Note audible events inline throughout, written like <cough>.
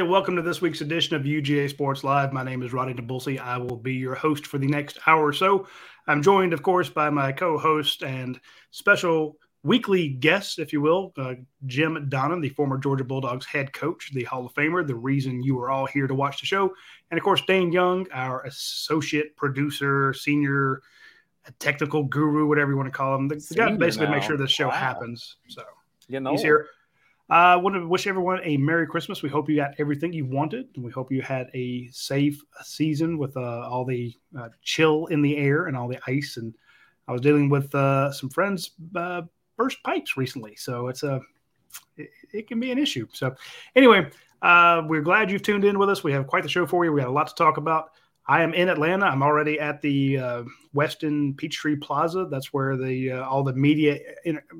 Everybody. Welcome to this week's edition of UGA Sports Live. My name is Radi Nabulsi. I will be your host for the next hour or so. I'm joined, of course, by my co host and special weekly guest, if you will, uh, Jim Donnan, the former Georgia Bulldogs head coach, the Hall of Famer, the reason you are all here to watch the show. And, of course, Dayne Young, our associate producer, senior technical guru, whatever you want to call him, the, the guy basically now. make sure this show Wow. happens. So he's here. I uh, want to wish everyone a Merry Christmas. We hope you got everything you wanted, and we hope you had a safe season with uh, all the uh, chill in the air and all the ice. And I was dealing with uh, some friends uh, burst pipes recently, so it's a it, it can be an issue. So anyway, uh, we're glad you've tuned in with us. We have quite the show for you. We got a lot to talk about. I am in Atlanta. I'm already at the uh, Westin Peachtree Plaza. That's where the uh, all the media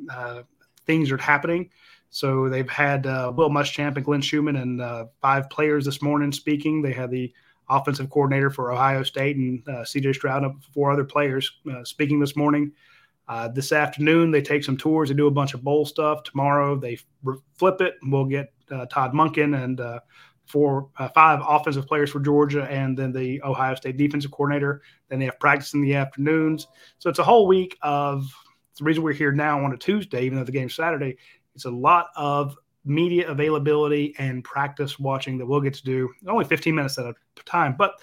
uh, things are happening. So they've had uh, Will Muschamp and Glenn Schumann and uh, five players this morning speaking. They had the offensive coordinator for Ohio State and uh, CJ Stroud and four other players uh, speaking this morning. Uh, this afternoon, they take some tours. They do a bunch of bowl stuff. Tomorrow, they flip it. and We'll get uh, Todd Monken and four, five offensive players for Georgia, and then the Ohio State defensive coordinator. Then they have practice in the afternoons. So it's a whole week of. The reason we're here now on a Tuesday, even though the game's Saturday. It's a lot of media availability and practice watching that we'll get to do. Only 15 minutes at a time, but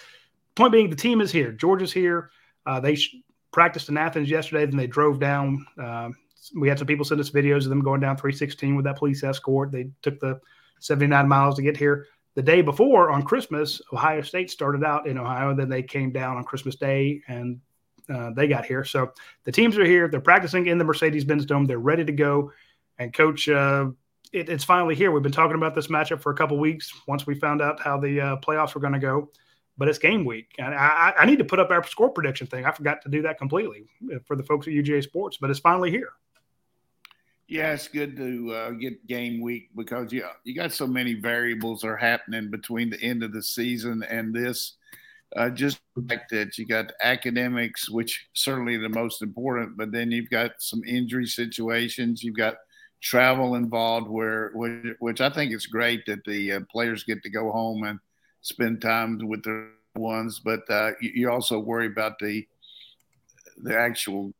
point being, the team is here. Georgia's here. Uh, they sh- practiced in Athens yesterday, then they drove down. Um, we had some people send us videos of them going down 316 with that police escort. They took the 79 miles to get here. The day before on Christmas, Ohio State started out in Ohio. Then they came down on Christmas Day and uh, they got here. So the teams are here. They're practicing in the Mercedes Benz Dome. They're ready to go. And coach, uh, it, it's finally here. We've been talking about this matchup for a couple weeks. Once we found out how the uh, playoffs were going to go, but it's game week, and I, I need to put up our score prediction thing. I forgot to do that completely uh, for the folks at UGA Sports, but it's finally here. Yeah, it's good to uh, get game week because you you got so many variables are happening between the end of the season and this. Uh, just like that, you got academics, which certainly the most important, but then you've got some injury situations. You've got travel involved, where which, I think it's great that the uh, players get to go home and spend time with their ones, but uh, you, also worry about the the actual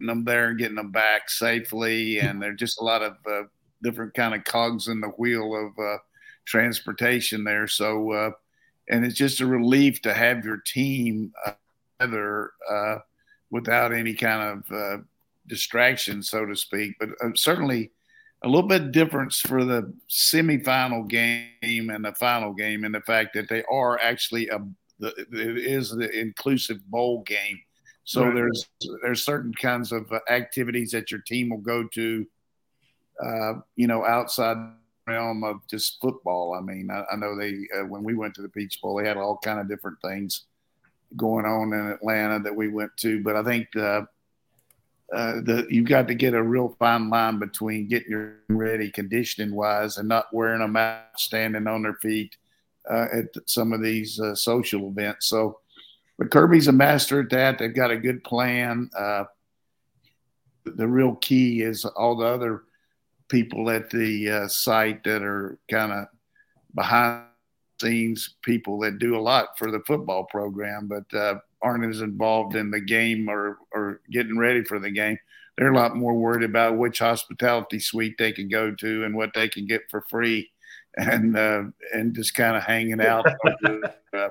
them there and getting them back safely. And there's just a lot of uh, different kind of cogs in the wheel of uh, transportation there. So, uh, and it's just a relief to have your team uh, together uh, without any kind of uh, distraction, so to speak. But certainly a little bit difference for the semifinal game and the final game in the fact that they are actually a the, it is the inclusive bowl game. So Right. there's there's certain kinds of uh, activities that your team will go to, uh, you know, outside realm of just football. I mean, I, I know they uh, when we went to the Peach Bowl, they had all kind of different things going on in Atlanta that we went to. But I think the uh, the you've got to get a real fine line between getting your ready conditioning wise and not wearing them out, standing on their feet uh, at some of these uh, social events. So, but Kirby's a master at that. They've got a good plan. Uh, the real key is all the other people at the uh, site that are kind of behind scenes people that do a lot for the football program, but uh, aren't as involved in the game or, or getting ready for the game. They're a lot more worried about which hospitality suite they can go to and what they can get for free, <laughs> and uh, and just kind of hanging out. <laughs> uh,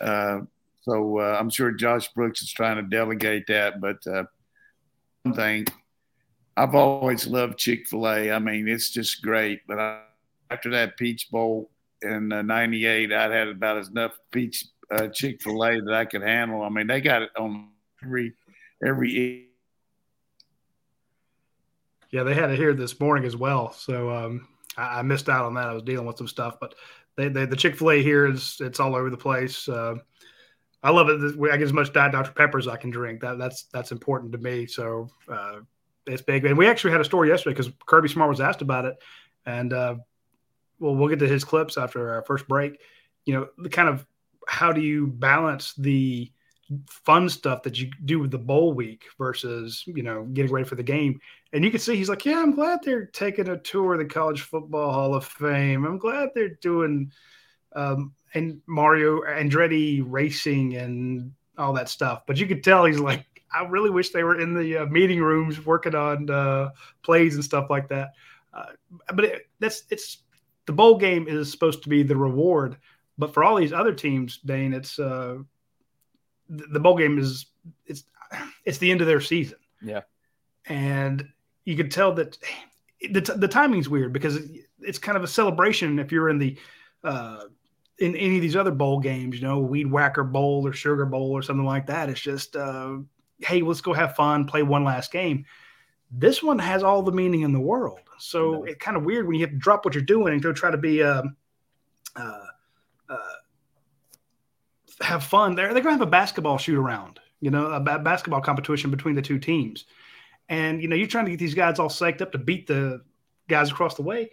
uh, so uh, I'm sure Josh Brooks is trying to delegate that, but uh, one thing I've always loved Chick Fil A. I mean, it's just great. But I, after that Peach Bowl in '98, I'd had about as enough Peach uh, Chick Fil A that I could handle. I mean, they got it on every every. Yeah, they had it here this morning as well. So um, I, I missed out on that. I was dealing with some stuff, but they, they, the Chick Fil A here is it's all over the place. Uh, I love it. I get as much Diet Dr Pepper as I can drink. That that's that's important to me. So uh, it's big. And we actually had a story yesterday because Kirby Smart was asked about it, and uh, well, we'll get to his clips after our first break. You know, the kind of how do you balance the fun stuff that you do with the bowl week versus you know getting ready for the game. And you can see he's like, yeah, I'm glad they're taking a tour of the College Football Hall of Fame. I'm glad they're doing um, and Mario Andretti racing and all that stuff. But you could tell he's like, I really wish they were in the uh, meeting rooms working on uh, plays and stuff like that. Uh, but it, that's it's the bowl game is supposed to be the reward, but for all these other teams, Dayne, it's uh, the, bowl game is it's it's the end of their season. Yeah, and you could tell that the the timing's weird because it's kind of a celebration if you're in the uh, in any of these other bowl games, you know, Weed Whacker Bowl or Sugar Bowl or something like that. It's just, uh, hey, let's go have fun, play one last game. This one has all the meaning in the world. So it's kind of weird when you have to drop what you're doing and go try to be, um, uh, uh, have fun. They're, they're going to have a basketball shoot around, you know, a basketball competition between the two teams. And, you know, you're trying to get these guys all psyched up to beat the guys across the way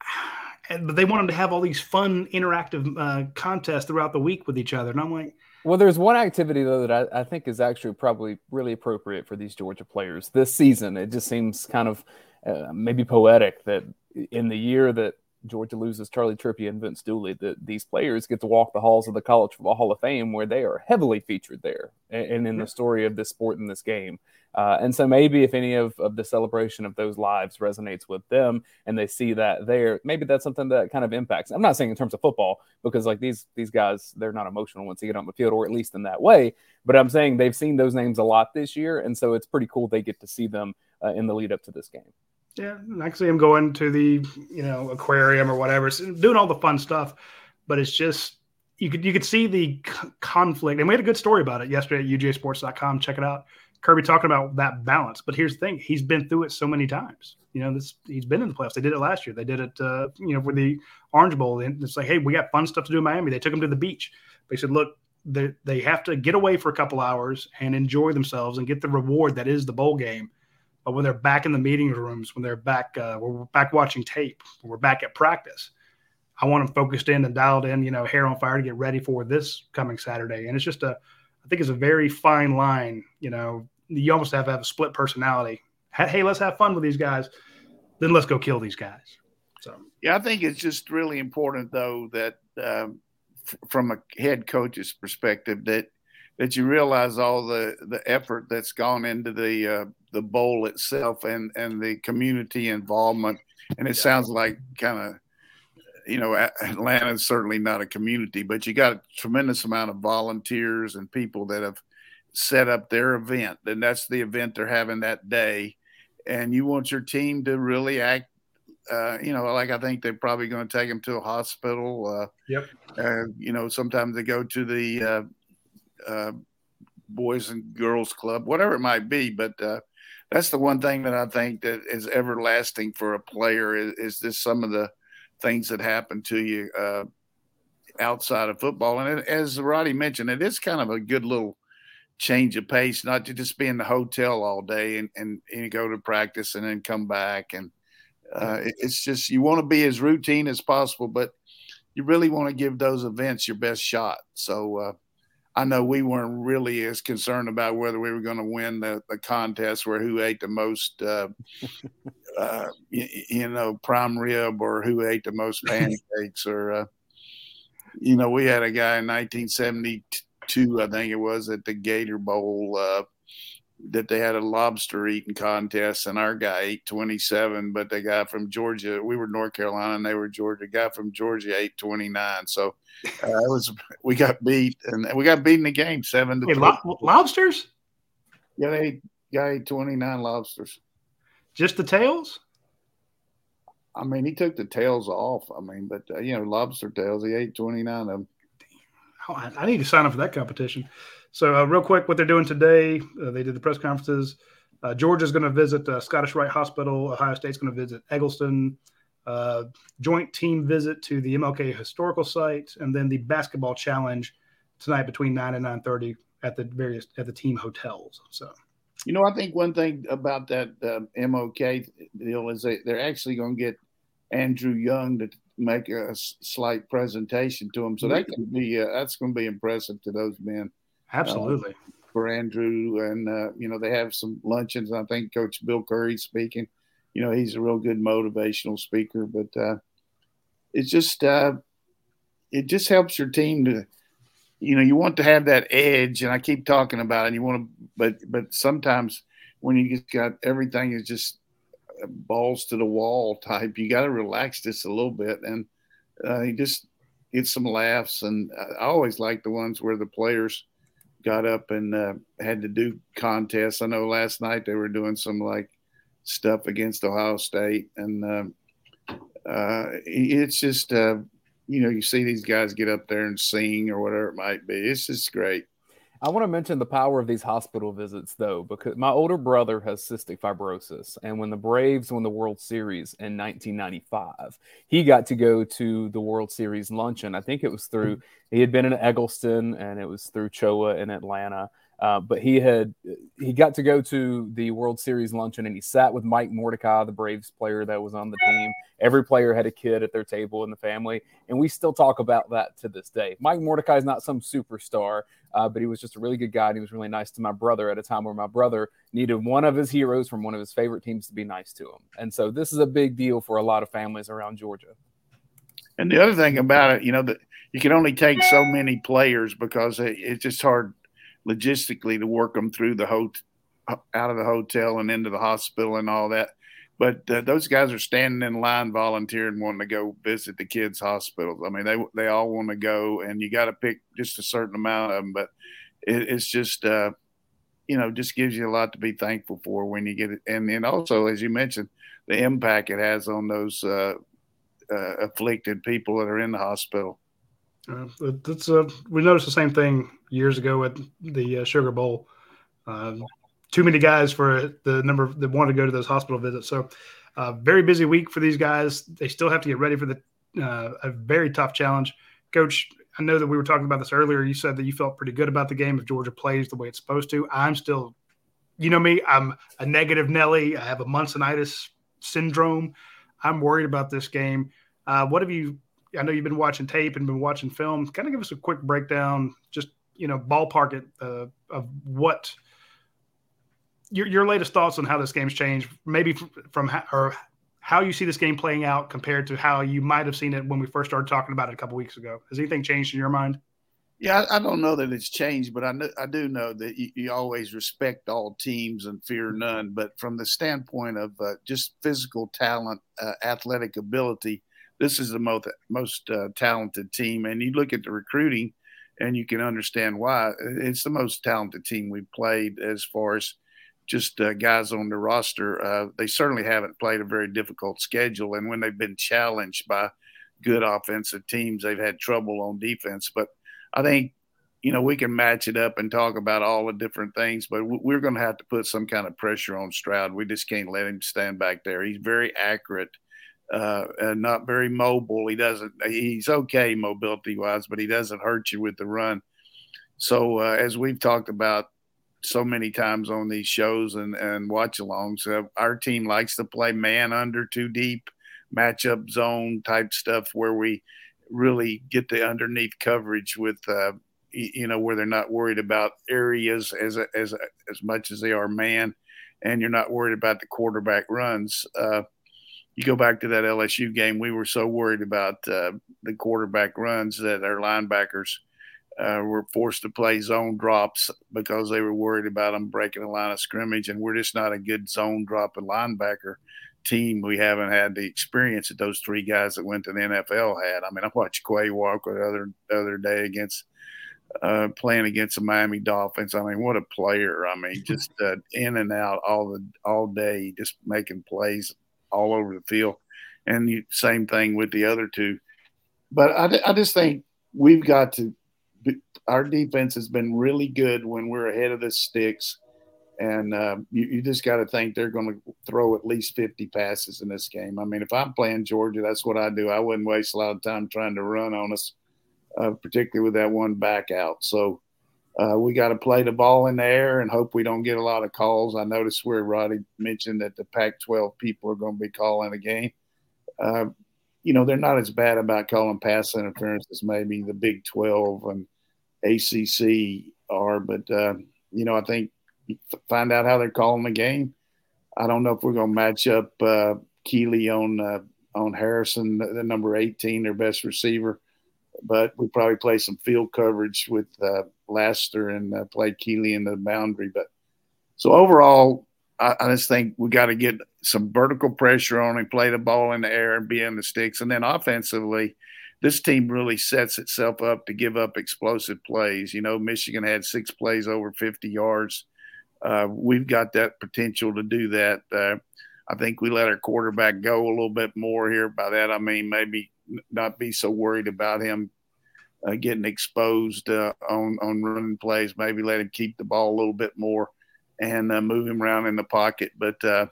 <sighs> but they want them to have all these fun interactive uh, contests throughout the week with each other. And I'm like, well, there's one activity though that I, I, think is actually probably really appropriate for these Georgia players this season. It just seems kind of uh, maybe poetic that in the year that Georgia loses Charley Trippi and Vince Dooley, that these players get to walk the halls of the College Football Hall of Fame, where they are heavily featured there and in the story of this sport in this game. Uh, and so maybe if any of, of the celebration of those lives resonates with them and they see that there, maybe that's something that kind of impacts. I'm not saying in terms of football because like these these guys, they're not emotional once they get on the field, or at least in that way. But I'm saying they've seen those names a lot this year, and so it's pretty cool they get to see them uh, in the lead up to this game. Yeah, I see him going to the you know aquarium or whatever, doing all the fun stuff. But it's just you could you could see the conflict, and we had a good story about it yesterday at UGASports.com. Check it out. Kirby talking about that balance. But here's the thing: he's been through it so many times. You know, this he's been in the playoffs. They did it last year. They did it, uh, you know, for the Orange Bowl. And it's like, hey, we got fun stuff to do in Miami. They took him to the beach. They said, look, they they have to get away for a couple hours and enjoy themselves and get the reward that is the bowl game. But when they're back in the meeting rooms, when they're back, uh, we're back watching tape, we're back at practice. I want them focused in and dialed in, you know, hair on fire to get ready for this coming Saturday. And it's just a, I think it's a very fine line, you know, you almost have to have a split personality. Hey, let's have fun with these guys. Then let's go kill these guys. So yeah, I think it's just really important though that um, f- from a head coach's perspective that that you realize all the the effort that's gone into the uh, the bowl itself and and the community involvement. And it yeah. sounds like kind of you know Atlanta is certainly not a community, but you got a tremendous amount of volunteers and people that have set up their event, and that's the event they're having that day. And you want your team to really act, uh, you know, like I think they're probably going to take them to a hospital. Uh, yep. Uh, you know, sometimes they go to the uh, uh, Boys and Girls Club, whatever it might be. But uh, that's the one thing that I think that is everlasting for a player is, is just some of the things that happen to you outside of football. And it, as Radi mentioned, it is kind of a good little change of pace, not to just be in the hotel all day and, and, and go to practice and then come back. And uh, it's just you want to be as routine as possible, but you really want to give those events your best shot. So uh, I know we weren't really as concerned about whether we were going to win the, the contest where who ate the most, uh, <laughs> uh, you, you, know, prime rib or who ate the most pancakes or, uh, you know, we had a guy in 1972 I think it was, at the Gator Bowl uh, that they had a lobster eating contest, and our guy ate 27, but the guy from Georgia, we were North Carolina, and they were Georgia. Guy from Georgia ate 29. So uh, it was we got beat, and we got beat in the game seven to. Hey, lo- lobsters? Yeah, they guy ate 29 lobsters. Just the tails? I mean, he took the tails off. I mean, but uh, you know, lobster tails. He ate 29 of them. Oh, I need to sign up for that competition. So, uh, real quick, what they're doing today, uh, they did the press conferences. Uh, Georgia's going to visit uh, Scottish Rite Hospital. Ohio State's going to visit Egleston. Uh, joint team visit to the MLK Historical Site, and then the basketball challenge tonight between nine and nine thirty at the various at the team hotels. So, you know, I think one thing about that uh, MLK deal is they, they're actually going to get Andrew Young to make a slight presentation to them. So that can be uh, that's going to be impressive to those men. Absolutely. Uh, for Andrew, and uh, you know they have some luncheons. I think Coach Bill Curry speaking. You know he's a real good motivational speaker, but uh, it's just uh, it just helps your team to you know you want to have that edge, and I keep talking about it. You want to, but but sometimes when you just got everything is just balls to the wall type, you got to relax just a little bit, and uh, you just get some laughs. And I always like the ones where the players got up and uh, had to do contests. I know last night they were doing some like stuff against Ohio State, and uh, uh, it's just uh, you know you see these guys get up there and sing or whatever it might be. It's just great. I want to mention the power of these hospital visits, though, because my older brother has cystic fibrosis. And when the Braves won the World Series in 1995, he got to go to the World Series luncheon. I think it was through, mm. he had been in Egleston and it was through CHOA in Atlanta. Uh, but he had he got to go to the World Series luncheon and he sat with Mike Mordecai, the Braves player that was on the team. Every player had a kid at their table in the family, and we still talk about that to this day. Mike Mordecai is not some superstar, uh, but he was just a really good guy and he was really nice to my brother at a time where my brother needed one of his heroes from one of his favorite teams to be nice to him. And so this is a big deal for a lot of families around Georgia. And the other thing about it, you know, that you can only take so many players because it, it's just hard logistically to work them through the hotel out of the hotel and into the hospital and all that. But uh, those guys are standing in line, volunteering, wanting to go visit the kids' hospitals. I mean, they they all want to go, and you got to pick just a certain amount of them. But it, it's just, uh, you know, just gives you a lot to be thankful for when you get it. And then also, as you mentioned, the impact it has on those uh, uh afflicted people that are in the hospital. Uh, it's uh, we noticed the same thing years ago at the uh, Sugar Bowl. Um, too many guys for the number that want to go to those hospital visits. So, uh, very busy week for these guys. They still have to get ready for the uh, a very tough challenge. Coach, I know that we were talking about this earlier. You said that you felt pretty good about the game if Georgia plays the way it's supposed to. I'm still, you know me, I'm a negative Nelly. I have a Munson-itis syndrome. I'm worried about this game. Uh, what have you I know you've been watching tape and been watching film. Kind of give us a quick breakdown, just you know, ballpark it uh, of what your your latest thoughts on how this game's changed, maybe from, how, or how you see this game playing out compared to how you might have seen it when we first started talking about it a couple weeks ago. Has anything changed in your mind? Yeah, I, I don't know that it's changed, but I know, I do know that you, you, always respect all teams and fear none. But from the standpoint of uh, just physical talent, uh, athletic ability, this is the most most uh, talented team. And you look at the recruiting, and you can understand why. It's the most talented team we've played as far as just uh, guys on the roster. Uh, they certainly haven't played a very difficult schedule, and when they've been challenged by good offensive teams, they've had trouble on defense. But I think you know we can match it up and talk about all the different things, but we're going to have to put some kind of pressure on Stroud. We just can't let him stand back there. He's very accurate uh, not very mobile. He doesn't. He's okay mobility wise, but he doesn't hurt you with the run. So uh, as we've talked about so many times on these shows and and watch alongs, uh, our team likes to play man under too deep, matchup zone type stuff where we really get the underneath coverage with. Uh, you know where they're not worried about areas as as as much as they are man, and you're not worried about the quarterback runs. Uh, you go back to that LSU game, we were so worried about uh, the quarterback runs that our linebackers uh, were forced to play zone drops because they were worried about them breaking the line of scrimmage. And we're just not a good zone dropping linebacker team. We haven't had the experience that those three guys that went to the NFL had. I mean, I watched Quay Walker the other the other day against uh, playing against the Miami Dolphins. I mean, what a player! I mean, just uh, in and out all the all day, just making plays all over the field. And you, same thing with the other two. But I, I just think we've got to, our defense has been really good when we're ahead of the sticks. And uh, you, you, just got to think they're going to throw at least 50 passes in this game. I mean, if I'm playing Georgia, that's what I do. I wouldn't waste a lot of time trying to run on us, uh, particularly with that one back out. So, uh, we got to play the ball in the air and hope we don't get a lot of calls. I noticed where Radi mentioned that the Pac 12 people are going to be calling a game. Uh, you know, they're not as bad about calling pass interference as maybe the Big 12 and ACC are. But uh, you know, I think find out how they're calling the game. I don't know if we're going to match up uh, Kelee on uh, on Harrison, the number 18, their best receiver. But we probably play some field coverage with uh, Lassiter and uh, play Kelee in the boundary. But so overall, I, I just think we got to get some vertical pressure on and play the ball in the air and be in the sticks. And then offensively, this team really sets itself up to give up explosive plays. You know, Michigan had six plays over 50 yards. Uh, we've got that potential to do that. Uh, I think we let our quarterback go a little bit more here. By that, I mean maybe not be so worried about him uh, getting exposed uh, on on running plays. Maybe let him keep the ball a little bit more and uh, move him around in the pocket. But uh,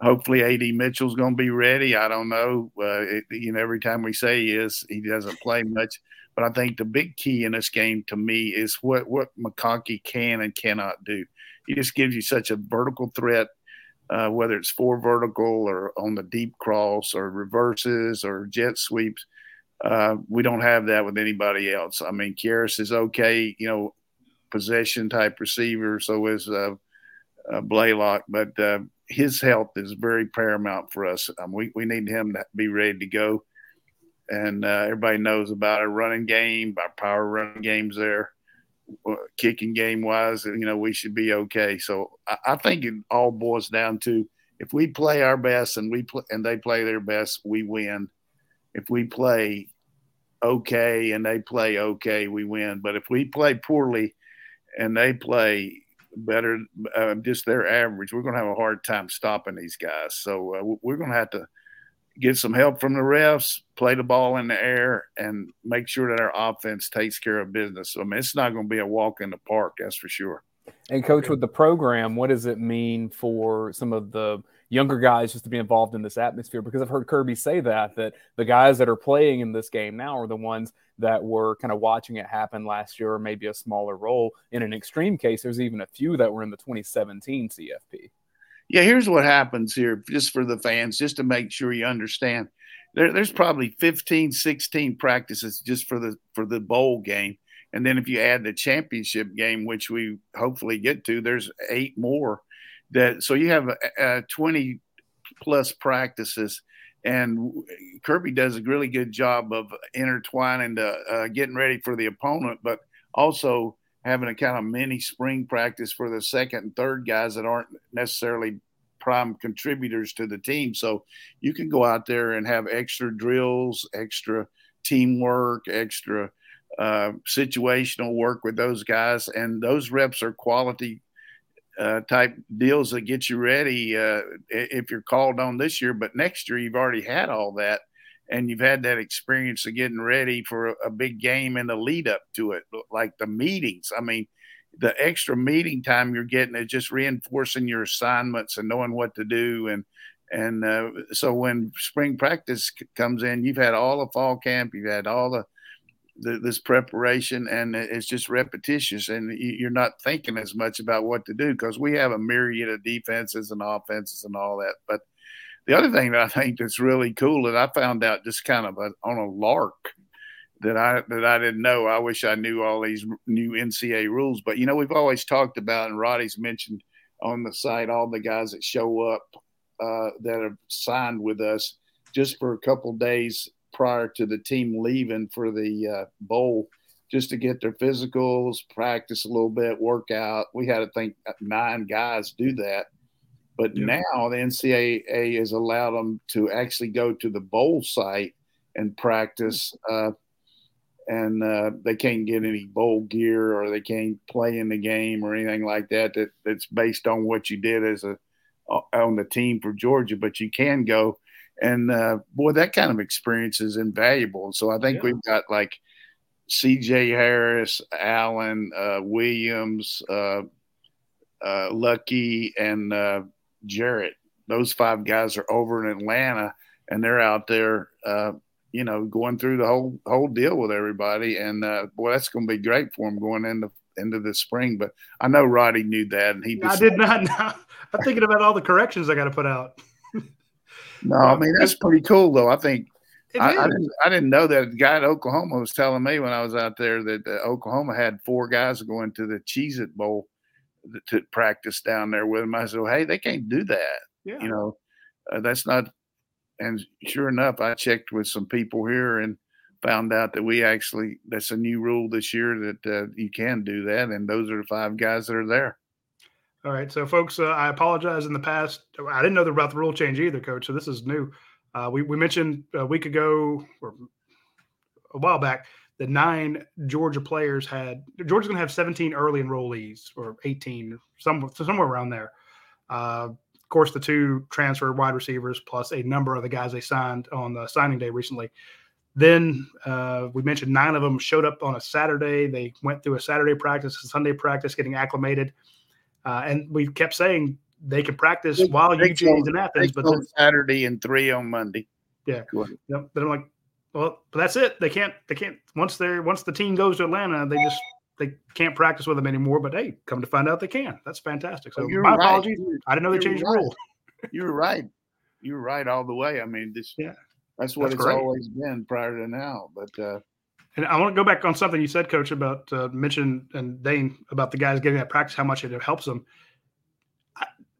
hopefully, Ad Mitchell's going to be ready. I don't know. It, you know, every time we say he is, he doesn't play much. But I think the big key in this game to me is what what McConkey can and cannot do. He just gives you such a vertical threat uh, whether it's four vertical or on the deep cross or reverses or jet sweeps. Uh, we don't have that with anybody else. I mean, Kearis is okay, you know, possession type receiver. So is uh, uh, Blaylock, but uh, his health is very paramount for us. Um, we we need him to be ready to go. And uh, everybody knows about our running game, our power running games there kicking game wise, you know, we should be okay. So I, I, think it all boils down to if we play our best and we play and they play their best, we win. If we play okay and they play okay, we win. But if we play poorly and they play better, uh, just their average, we're going to have a hard time stopping these guys. So uh, we're going to have to get some help from the refs, play the ball in the air, and make sure that our offense takes care of business. I mean, it's not going to be a walk in the park, that's for sure. And coach, with the program, what does it mean for some of the younger guys just to be involved in this atmosphere? Because I've heard Kirby say that that the guys that are playing in this game now are the ones that were kind of watching it happen last year, or maybe a smaller role. In an extreme case, there's even a few that were in the 2017 CFP yeah, here's what happens here, just for the fans, just to make sure you understand. There, there's probably 15, 16 practices just for the for the bowl game, and then if you add the championship game, which we hopefully get to, there's eight more. That so you have uh, 20 plus practices, and Kirby does a really good job of intertwining the uh, getting ready for the opponent, but also having a kind of mini spring practice for the second and third guys that aren't necessarily prime contributors to the team. So you can go out there and have extra drills, extra teamwork, extra uh, situational work with those guys, and those reps are quality uh, type deals that get you ready uh, if you're called on this year. But next year, you've already had all that and you've had that experience of getting ready for a, a big game and the lead up to it, like the meetings. I mean, the extra meeting time you're getting is just reinforcing your assignments and knowing what to do and and uh, so when spring practice comes in you've had all the fall camp you've had all the, the this preparation and it's just repetitious and you're not thinking as much about what to do because we have a myriad of defenses and offenses and all that but the other thing that I think that's really cool that I found out just kind of a, on a lark that I that I didn't know. I wish I knew all these new NCAA rules, but you know we've always talked about, and Radi's mentioned on the site all the guys that show up uh, that have signed with us just for a couple days prior to the team leaving for the uh, bowl, just to get their physicals, practice a little bit, work out. We had to think nine guys do that but yeah. now the NCAA has allowed them to actually go to the bowl site and practice, uh, and uh, they can't get any bowl gear or they can't play in the game or anything like that. That that's based on what you did as a uh, on the team for Georgia, but you can go. And uh, boy, that kind of experience is invaluable. So I think yeah. we've got like C.J. Harris, Allen, uh, Williams, uh, Lucky, and Jarrett. Those five guys are over in Atlanta, and they're out there, uh, you know, going through the whole whole deal with everybody. And uh, boy, that's going to be great for them going into into the spring. But I know Radi knew that, and he. I did not know. <laughs> I'm thinking about all the corrections I got to put out. No, I mean that's pretty cool, though. I think I, I, didn't, I didn't know that. The guy at Oklahoma was telling me when I was out there that uh, Oklahoma had four guys going to the Cheez It Bowl to practice down there with them. I said, well, hey, they can't do that. Yeah. You know, uh, that's not. And sure enough, I checked with some people here and found out that we actually, that's a new rule this year that uh, you can do that. And those are the five guys that are there. All right. So, folks, uh, I apologize in the past. I didn't know about the rule change either, coach. So, this is new. Uh, we, we mentioned a week ago or a while back that nine Georgia players had Georgia's going to have 17 early enrollees or 18, some, somewhere around there. Uh, of course, the two transfer wide receivers plus a number of the guys they signed on the signing day recently. Then uh, we mentioned nine of them showed up on a Saturday. They went through a Saturday practice, a Sunday practice, getting acclimated. Uh, and we kept saying they can practice they, while Eugene's in Athens, but then, Saturday and three on Monday. Yeah. Yep. But I'm like, well, but that's it. They can't. They can't. Once they're once the team goes to Atlanta, they just they can't practice with them anymore. But hey, come to find out they can. That's fantastic. So my right. apologies. I didn't know they changed right. the rule. you were right. You're right all the way. I mean, this. Yeah. That's what that's it's great. always been prior to now. But. uh and I want to go back on something you said, Coach, about uh, mention and Dayne about the guys getting that practice, how much it helps them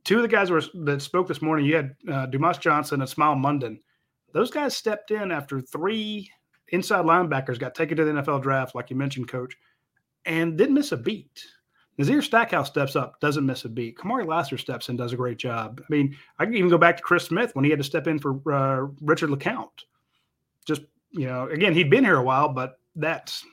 two of the guys were, that spoke this morning, you had uh, Dumas Johnson and Smael Mondon. Those guys stepped in after three inside linebackers got taken to the NFL draft, like you mentioned, coach, and didn't miss a beat. Nazir Stackhouse steps up, doesn't miss a beat. Kamari Lassiter steps in, does a great job. I mean, I can even go back to Chris Smith when he had to step in for uh, Richard LeCounte. Just, you know, again, he'd been here a while, but that's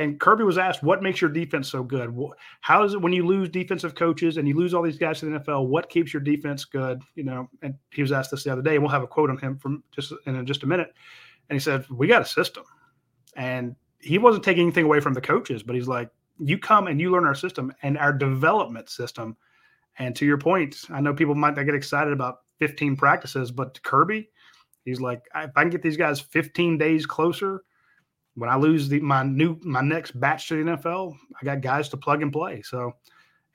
and Kirby was asked, "What makes your defense so good? How is it when you lose defensive coaches and you lose all these guys to the NFL? What keeps your defense good?" You know, and he was asked this the other day, and we'll have a quote on him from just in just a minute. And he said, "We got a system," and he wasn't taking anything away from the coaches, but he's like, "You come and you learn our system and our development system." And to your point, I know people might not get excited about 15 practices, but Kirby, he's like, if I can get these guys 15 days closer when I lose the, my new my next batch to the NFL, I got guys to plug and play. So,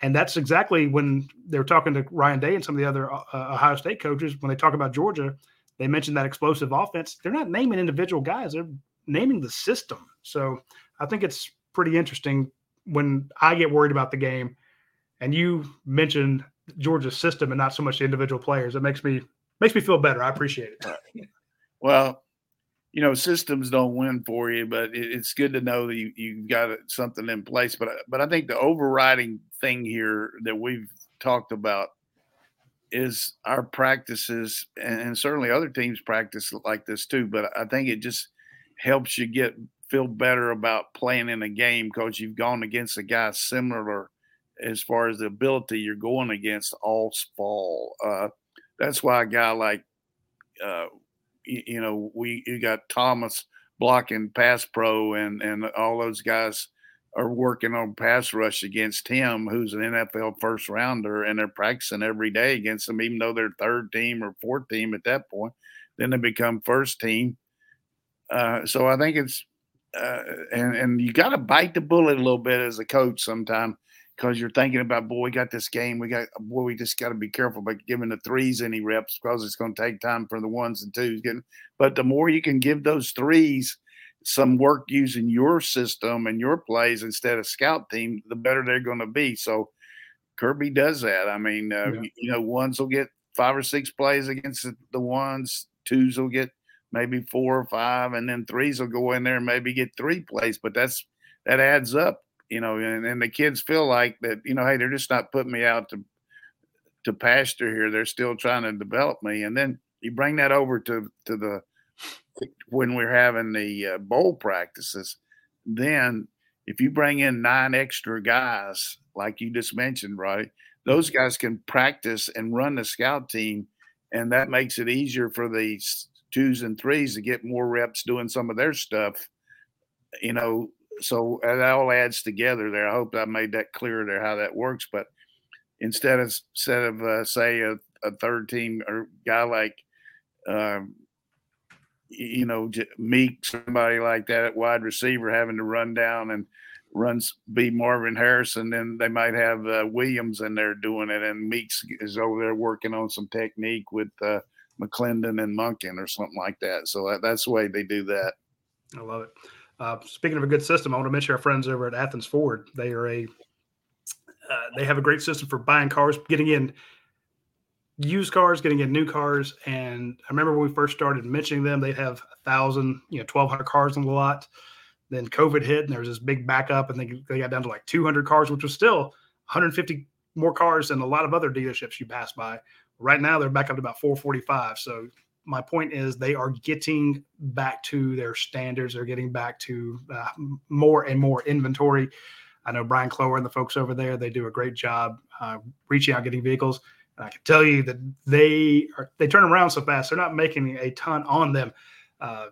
and that's exactly when they're talking to Ryan Day and some of the other uh, Ohio State coaches when they talk about Georgia. They mentioned that explosive offense. They're not naming individual guys; they're naming the system. So, I think it's pretty interesting when I get worried about the game, and you mentioned Georgia's system and not so much the individual players. It makes me makes me feel better. I appreciate it. Well, you know systems don't win for you, but it's good to know that you you've got something in place. But but I think the overriding thing here that we've talked about is our practices, and certainly other teams practice like this too. But I think it just helps you get feel better about playing in a game because you've gone against a guy similar as far as the ability you're going against all fall. Uh, that's why a guy like uh, you know, we you got Thomas blocking pass pro and and all those guys are working on pass rush against him, who's an NFL first rounder, and they're practicing every day against him, even though they're third team or fourth team at that point. Then they become first team. Uh, so I think it's uh, and and you got to bite the bullet a little bit as a coach sometimes because you're thinking about, boy, we got this game. We got, boy, we just got to be careful about giving the threes any reps because it's going to take time for the ones and twos. Getting, but the more you can give those threes some work using your system and your plays instead of scout team, the better they're going to be. So Kirby does that. I mean, uh, yeah. you know, ones will get five or six plays against the ones, twos will get maybe four or five, and then threes will go in there and maybe get three plays. But that's that adds up you know, and, and the kids feel like that, you know, hey, they're just not putting me out to to pasture here. They're still trying to develop me. And then you bring that over to to the when we're having the uh, bowl practices, then if you bring in nine extra guys, like you just mentioned, right, those guys can practice and run the scout team, and that makes it easier for the twos and threes to get more reps doing some of their stuff. You know, so it all adds together there. I hope I made that clear there how that works. But instead of instead of uh, say a, a, third team or guy like um, you know Meek, somebody like that at wide receiver having to run down and runs be Marvin Harrison, then they might have uh, Williams in there doing it, and Meeks is over there working on some technique with uh, McClendon and Monken or something like that. So that, that's the way they do that. I love it. Uh, speaking of a good system, I want to mention our friends over at Athens Ford. They are a uh, they have a great system for buying cars, getting in used cars, getting in new cars. And I remember when we first started mentioning them, they'd have a thousand, you know, twelve hundred cars on the lot. Then COVID hit, and there was this big backup, and they they got down to like two hundred cars, which was still 150 more cars than a lot of other dealerships you pass by. Right now, they're back up to about 445. So my point is they are getting back to their standards. They're getting back to uh, more and more inventory. I know Brian Clower and the folks over there, they do a great job uh, reaching out, getting vehicles. And I can tell you that they are, they turn around so fast. They're not making a ton on them. Uh,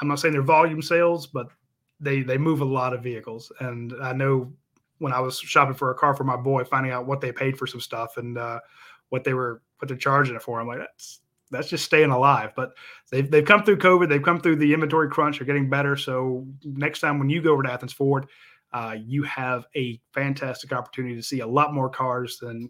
I'm not saying they're volume sales, but they they move a lot of vehicles. And I know when I was shopping for a car for my boy, finding out what they paid for some stuff and uh, what they were what they're charging it for, I'm like, that's that's just staying alive. But they've they've come through COVID, they've come through the inventory crunch, they're getting better. So next time when you go over to Athens Ford, uh, you have a fantastic opportunity to see a lot more cars than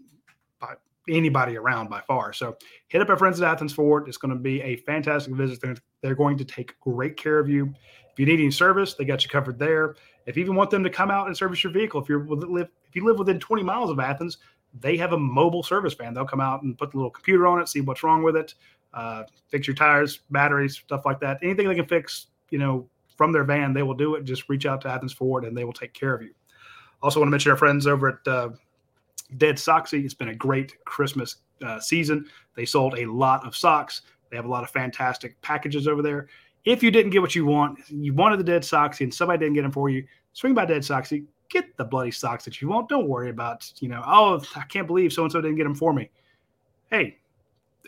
anybody around by far. So hit up our friends at Athens Ford. It's going to be a fantastic visit. They're, they're going to take great care of you. If you need any service, they got you covered there. If you even want them to come out and service your vehicle, if you live if you live within 20 miles of Athens, they have a mobile service van. They'll come out and put the little computer on it, see what's wrong with it, uh, fix your tires, batteries, stuff like that. Anything they can fix, you know, from their van, they will do it. Just reach out to Athens Ford and they will take care of you. Also, want to mention our friends over at uh, Dead Soxy. It's been a great Christmas uh, season. They sold a lot of socks. They have a lot of fantastic packages over there. If you didn't get what you want, you wanted the Dead Soxy and somebody didn't get them for you, swing by Dead Soxy, get the bloody socks that you want. Don't worry about, you know, oh, I can't believe so and so didn't get them for me. Hey,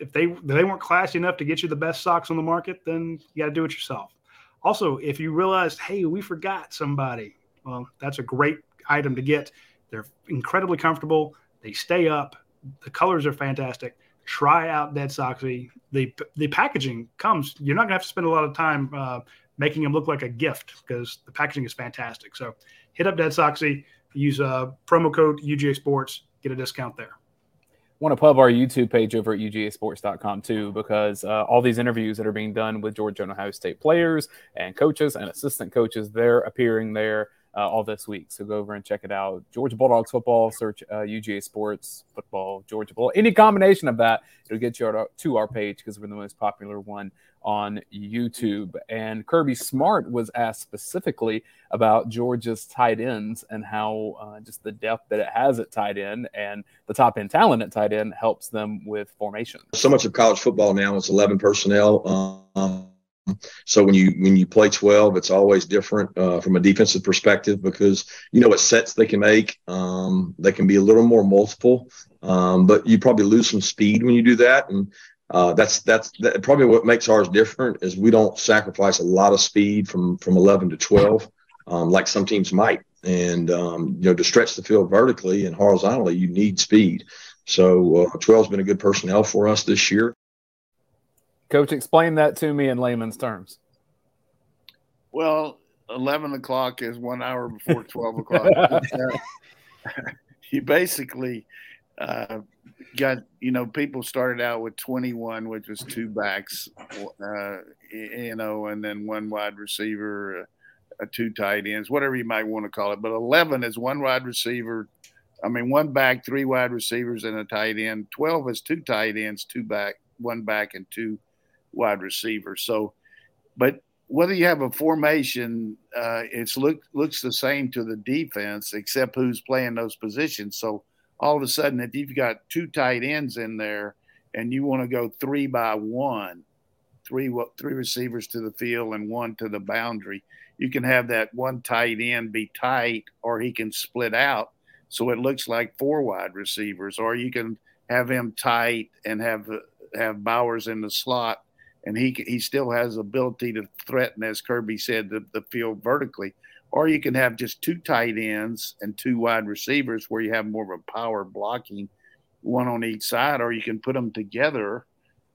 if they if they weren't classy enough to get you the best socks on the market, then you got to do it yourself. Also, if you realized, hey, we forgot somebody, well, that's a great item to get. They're incredibly comfortable. They stay up. The colors are fantastic. Try out Dead Soxy. The the packaging comes. You're not gonna have to spend a lot of time uh, making them look like a gift because the packaging is fantastic. So hit up Dead Soxy. Use uh, promo code UGA Sports. Get a discount there want to pub our YouTube page over at UGAsports.com too, because uh, all these interviews that are being done with Georgia and Ohio State players and coaches and assistant coaches, they're appearing there uh, all this week. So go over and check it out. Georgia Bulldogs football, search uh, UGA Sports football, Georgia Bull, any combination of that, it'll get you to our page because we're the most popular one on YouTube. And Kirby Smart was asked specifically about Georgia's tight ends and how uh, just the depth that it has at tight end and the top end talent at tight end helps them with formation. So much of college football now is 11 personnel. Um, so when you when you play 12, it's always different uh, from a defensive perspective because you know what sets they can make. Um, they can be a little more multiple, um, but you probably lose some speed when you do that. And uh, that's that's that, probably what makes ours different is we don't sacrifice a lot of speed from from 11 to 12 um, like some teams might. And um, you know to stretch the field vertically and horizontally, you need speed. So uh, 12 has been a good personnel for us this year. Coach, explain that to me in layman's terms. Well, 11 o'clock is one hour before 12 o'clock. <laughs> you basically uh, got, you know, people started out with 21, which was two backs, uh, you know, and then one wide receiver, uh, two tight ends, whatever you might want to call it. But 11 is one wide receiver. I mean, one back, three wide receivers, and a tight end. 12 is two tight ends, two back, one back, and two wide receivers. So, but whether you have a formation, uh, it's look looks the same to the defense, except who's playing those positions. So all of a sudden, if you've got two tight ends in there, and you want to go three by one, three three receivers to the field and one to the boundary, you can have that one tight end be tight, or he can split out, so it looks like four wide receivers, or you can have him tight and have have Bowers in the slot and he he still has ability to threaten, as Kirby said, the, the field vertically. Or you can have just two tight ends and two wide receivers where you have more of a power blocking, one on each side, or you can put them together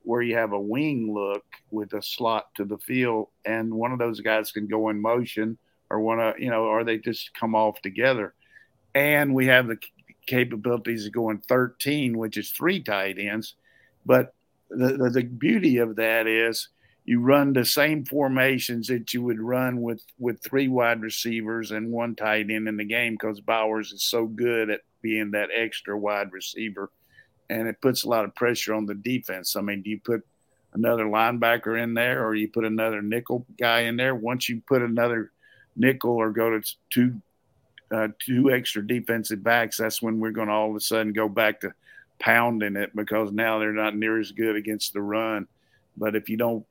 where you have a wing look with a slot to the field, and one of those guys can go in motion, or one of you know, or they just come off together. And we have the capabilities of going 13, which is three tight ends, but the, the, the beauty of that is you run the same formations that you would run with with three wide receivers and one tight end in the game because Bowers is so good at being that extra wide receiver, and it puts a lot of pressure on the defense. I mean, do you put another linebacker in there, or you put another nickel guy in there? Once you put another nickel or go to two uh, two extra defensive backs, that's when we're going to all of a sudden go back to pounding it because now they're not near as good against the run. But if you don't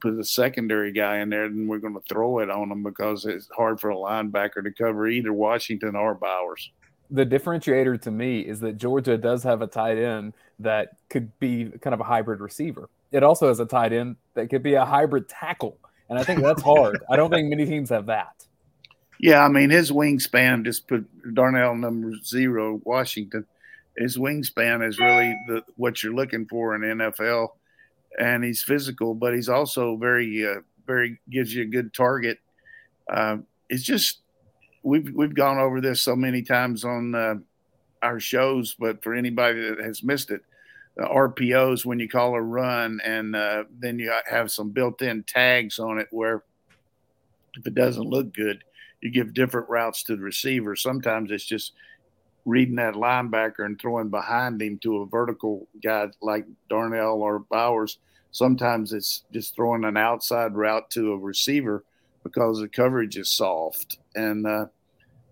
put a secondary guy in there, then we're going to throw it on them because it's hard for a linebacker to cover either Washington or Bowers. The differentiator to me is that Georgia does have a tight end that could be kind of a hybrid receiver. It also has a tight end that could be a hybrid tackle. And I think that's hard. I don't think many teams have that. Yeah, I mean his wingspan just put Darnell number zero, Washington. His wingspan is really the what you're looking for in NFL and he's physical, but he's also very, uh, very gives you a good target. Uh, it's just we've we've gone over this so many times on uh, our shows, but for anybody that has missed it, RPOs when you call a run, and uh, then you have some built-in tags on it where if it doesn't look good, you give different routes to the receiver. Sometimes it's just reading that linebacker and throwing behind him to a vertical guy like Darnell or Bowers. Sometimes it's just throwing an outside route to a receiver because the coverage is soft. And, uh,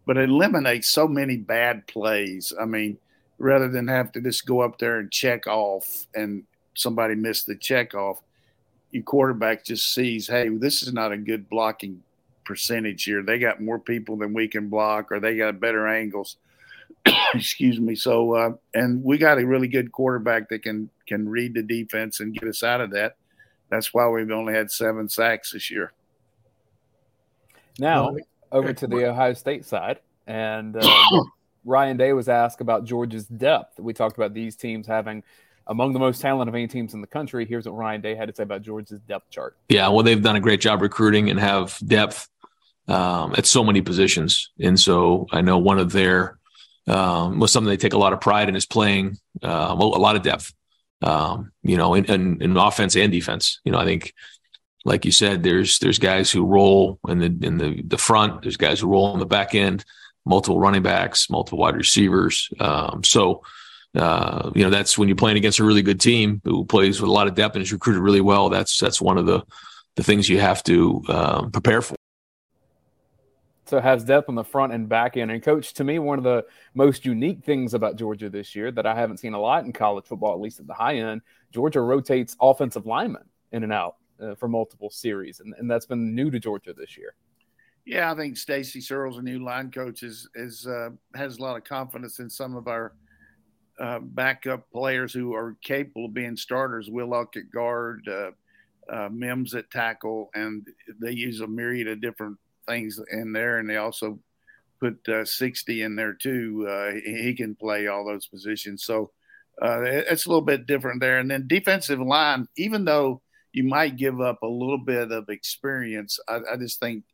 but it eliminates so many bad plays. I mean, rather than have to just go up there and check off and somebody missed the check off, your quarterback just sees, hey, this is not a good blocking percentage here. They got more people than we can block, or they got better angles <coughs> excuse me. So, uh, and we got a really good quarterback that can can read the defense and get us out of that. That's why we've only had seven sacks this year. Now over to the Ohio State side, and uh, <coughs> Ryan Day was asked about Georgia's depth. We talked about these teams having among the most talented of any teams in the country. Here's what Ryan Day had to say about Georgia's depth chart. Yeah, well, they've done a great job recruiting and have depth um, at so many positions, and so I know one of their um, was something they take a lot of pride in is playing uh, a lot of depth, um, you know, in, in, in, offense and defense. You know, I think, like you said, there's there's guys who roll in the in the the front. There's guys who roll in the back end. Multiple running backs, multiple wide receivers. Um, so, uh, you know, that's when you're playing against a really good team who plays with a lot of depth and is recruited really well. That's that's one of the the things you have to um, prepare for. So has depth on the front and back end. And coach, to me, one of the most unique things about Georgia this year that I haven't seen a lot in college football, at least at the high end, Georgia rotates offensive linemen in and out uh, for multiple series, and, and that's been new to Georgia this year. Yeah, I think Stacy Searles, a new line coach, is is uh, has a lot of confidence in some of our uh, backup players who are capable of being starters. Willock at guard, uh, uh, Mims at tackle, and they use a myriad of different things in there, and they also put uh, 60 in there too. Uh, he can play all those positions, so uh, it's a little bit different there. And then defensive line, even though you might give up a little bit of experience, I, I just think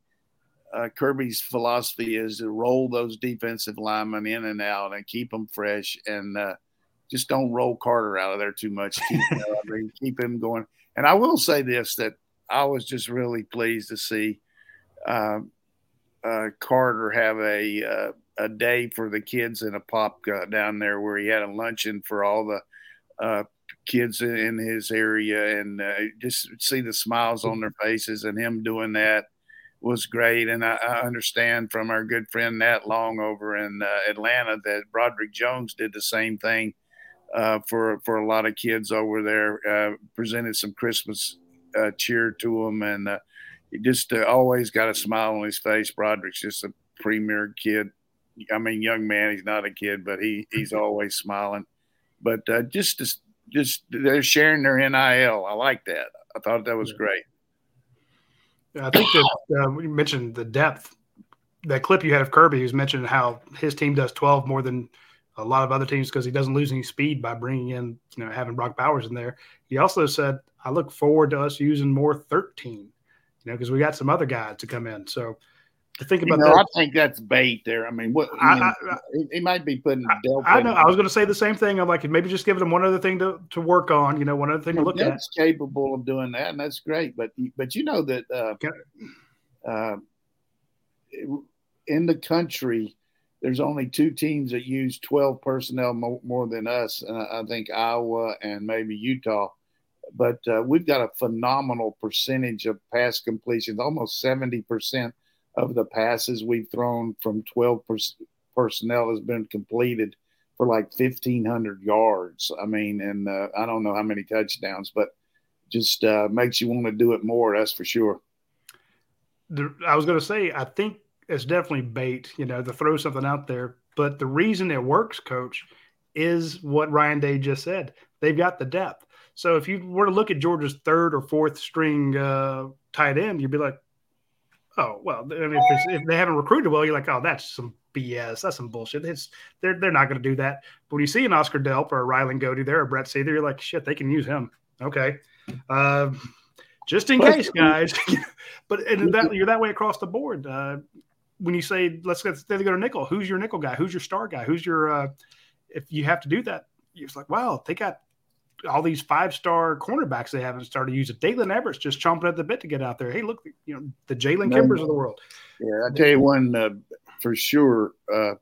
uh, Kirby's philosophy is to roll those defensive linemen in and out and keep them fresh, and uh, just don't roll Carter out of there too much. Keep, keep him going. And I will say this that I was just really pleased to see uh, uh, Carter have a uh, a day for the kids in Apopka down there where he had a luncheon for all the uh, kids in his area and uh, just see the smiles on their faces and him doing that was great. And I, I understand from our good friend Nat Long over in uh, Atlanta that Broderick Jones did the same thing uh, for for a lot of kids over there. Uh, presented some Christmas cheer to them and he just uh, always got a smile on his face. Broderick's just a premier kid. I mean, young man. He's not a kid, but he he's <laughs> always smiling. But uh, just just just they're sharing their nil. I like that. I thought that was great. I think that uh, we mentioned the depth. That clip you had of Kirby, who's mentioning how his team does 12 more than a lot of other teams because he doesn't lose any speed by bringing in, you know, having Brock Bowers in there. He also said, "I look forward to us using more 13." You know, because we got some other guys to come in. So to think about you know, that. I think that's bait there. I mean, what I- I, mean, I- he, he might be putting. I in- know. I was going to say the same thing. I'm like, maybe just giving them one other thing to, to work on. You know, one other thing to look at. That's capable of doing that, and that's great. But but you know that uh, uh, in the country, there's only two teams that use 12 personnel more, more than us, and I, I think Iowa and maybe Utah. But uh, we've got a phenomenal percentage of pass completions, almost 70 percent of the passes we've thrown from 12 pers- personnel has been completed for like 1,500 yards. I mean, and uh, I don't know how many touchdowns, but just uh, makes you want to do it more. That's for sure. the, I was going to say, I think it's definitely bait, you know, to throw something out there. But the reason it works, coach, is what Ryan Day just said. They've got the depth. So if you were to look at Georgia's third or fourth string uh, tight end, you'd be like, oh, well, I mean, if, if they haven't recruited well, you're like, oh, that's some BS. That's some bullshit. It's, they're, they're not going to do that. But when you see an Oscar Delp or a Ryland Goede there or Brett Seither, you're like, shit, they can use him. Okay. Uh, just in case, guys. <laughs> but and that, you're that way across the board. Uh, when you say let's go, they go to nickel, who's your nickel guy? Who's your star guy? Who's your uh, if you have to do that, it's like wow, they got all these five star cornerbacks they haven't started using. Daylen Everette's just chomping at the bit to get out there. Hey, look, you know the Jalen. Kimbers of the world. Yeah, I tell you one uh, for sure. Uh,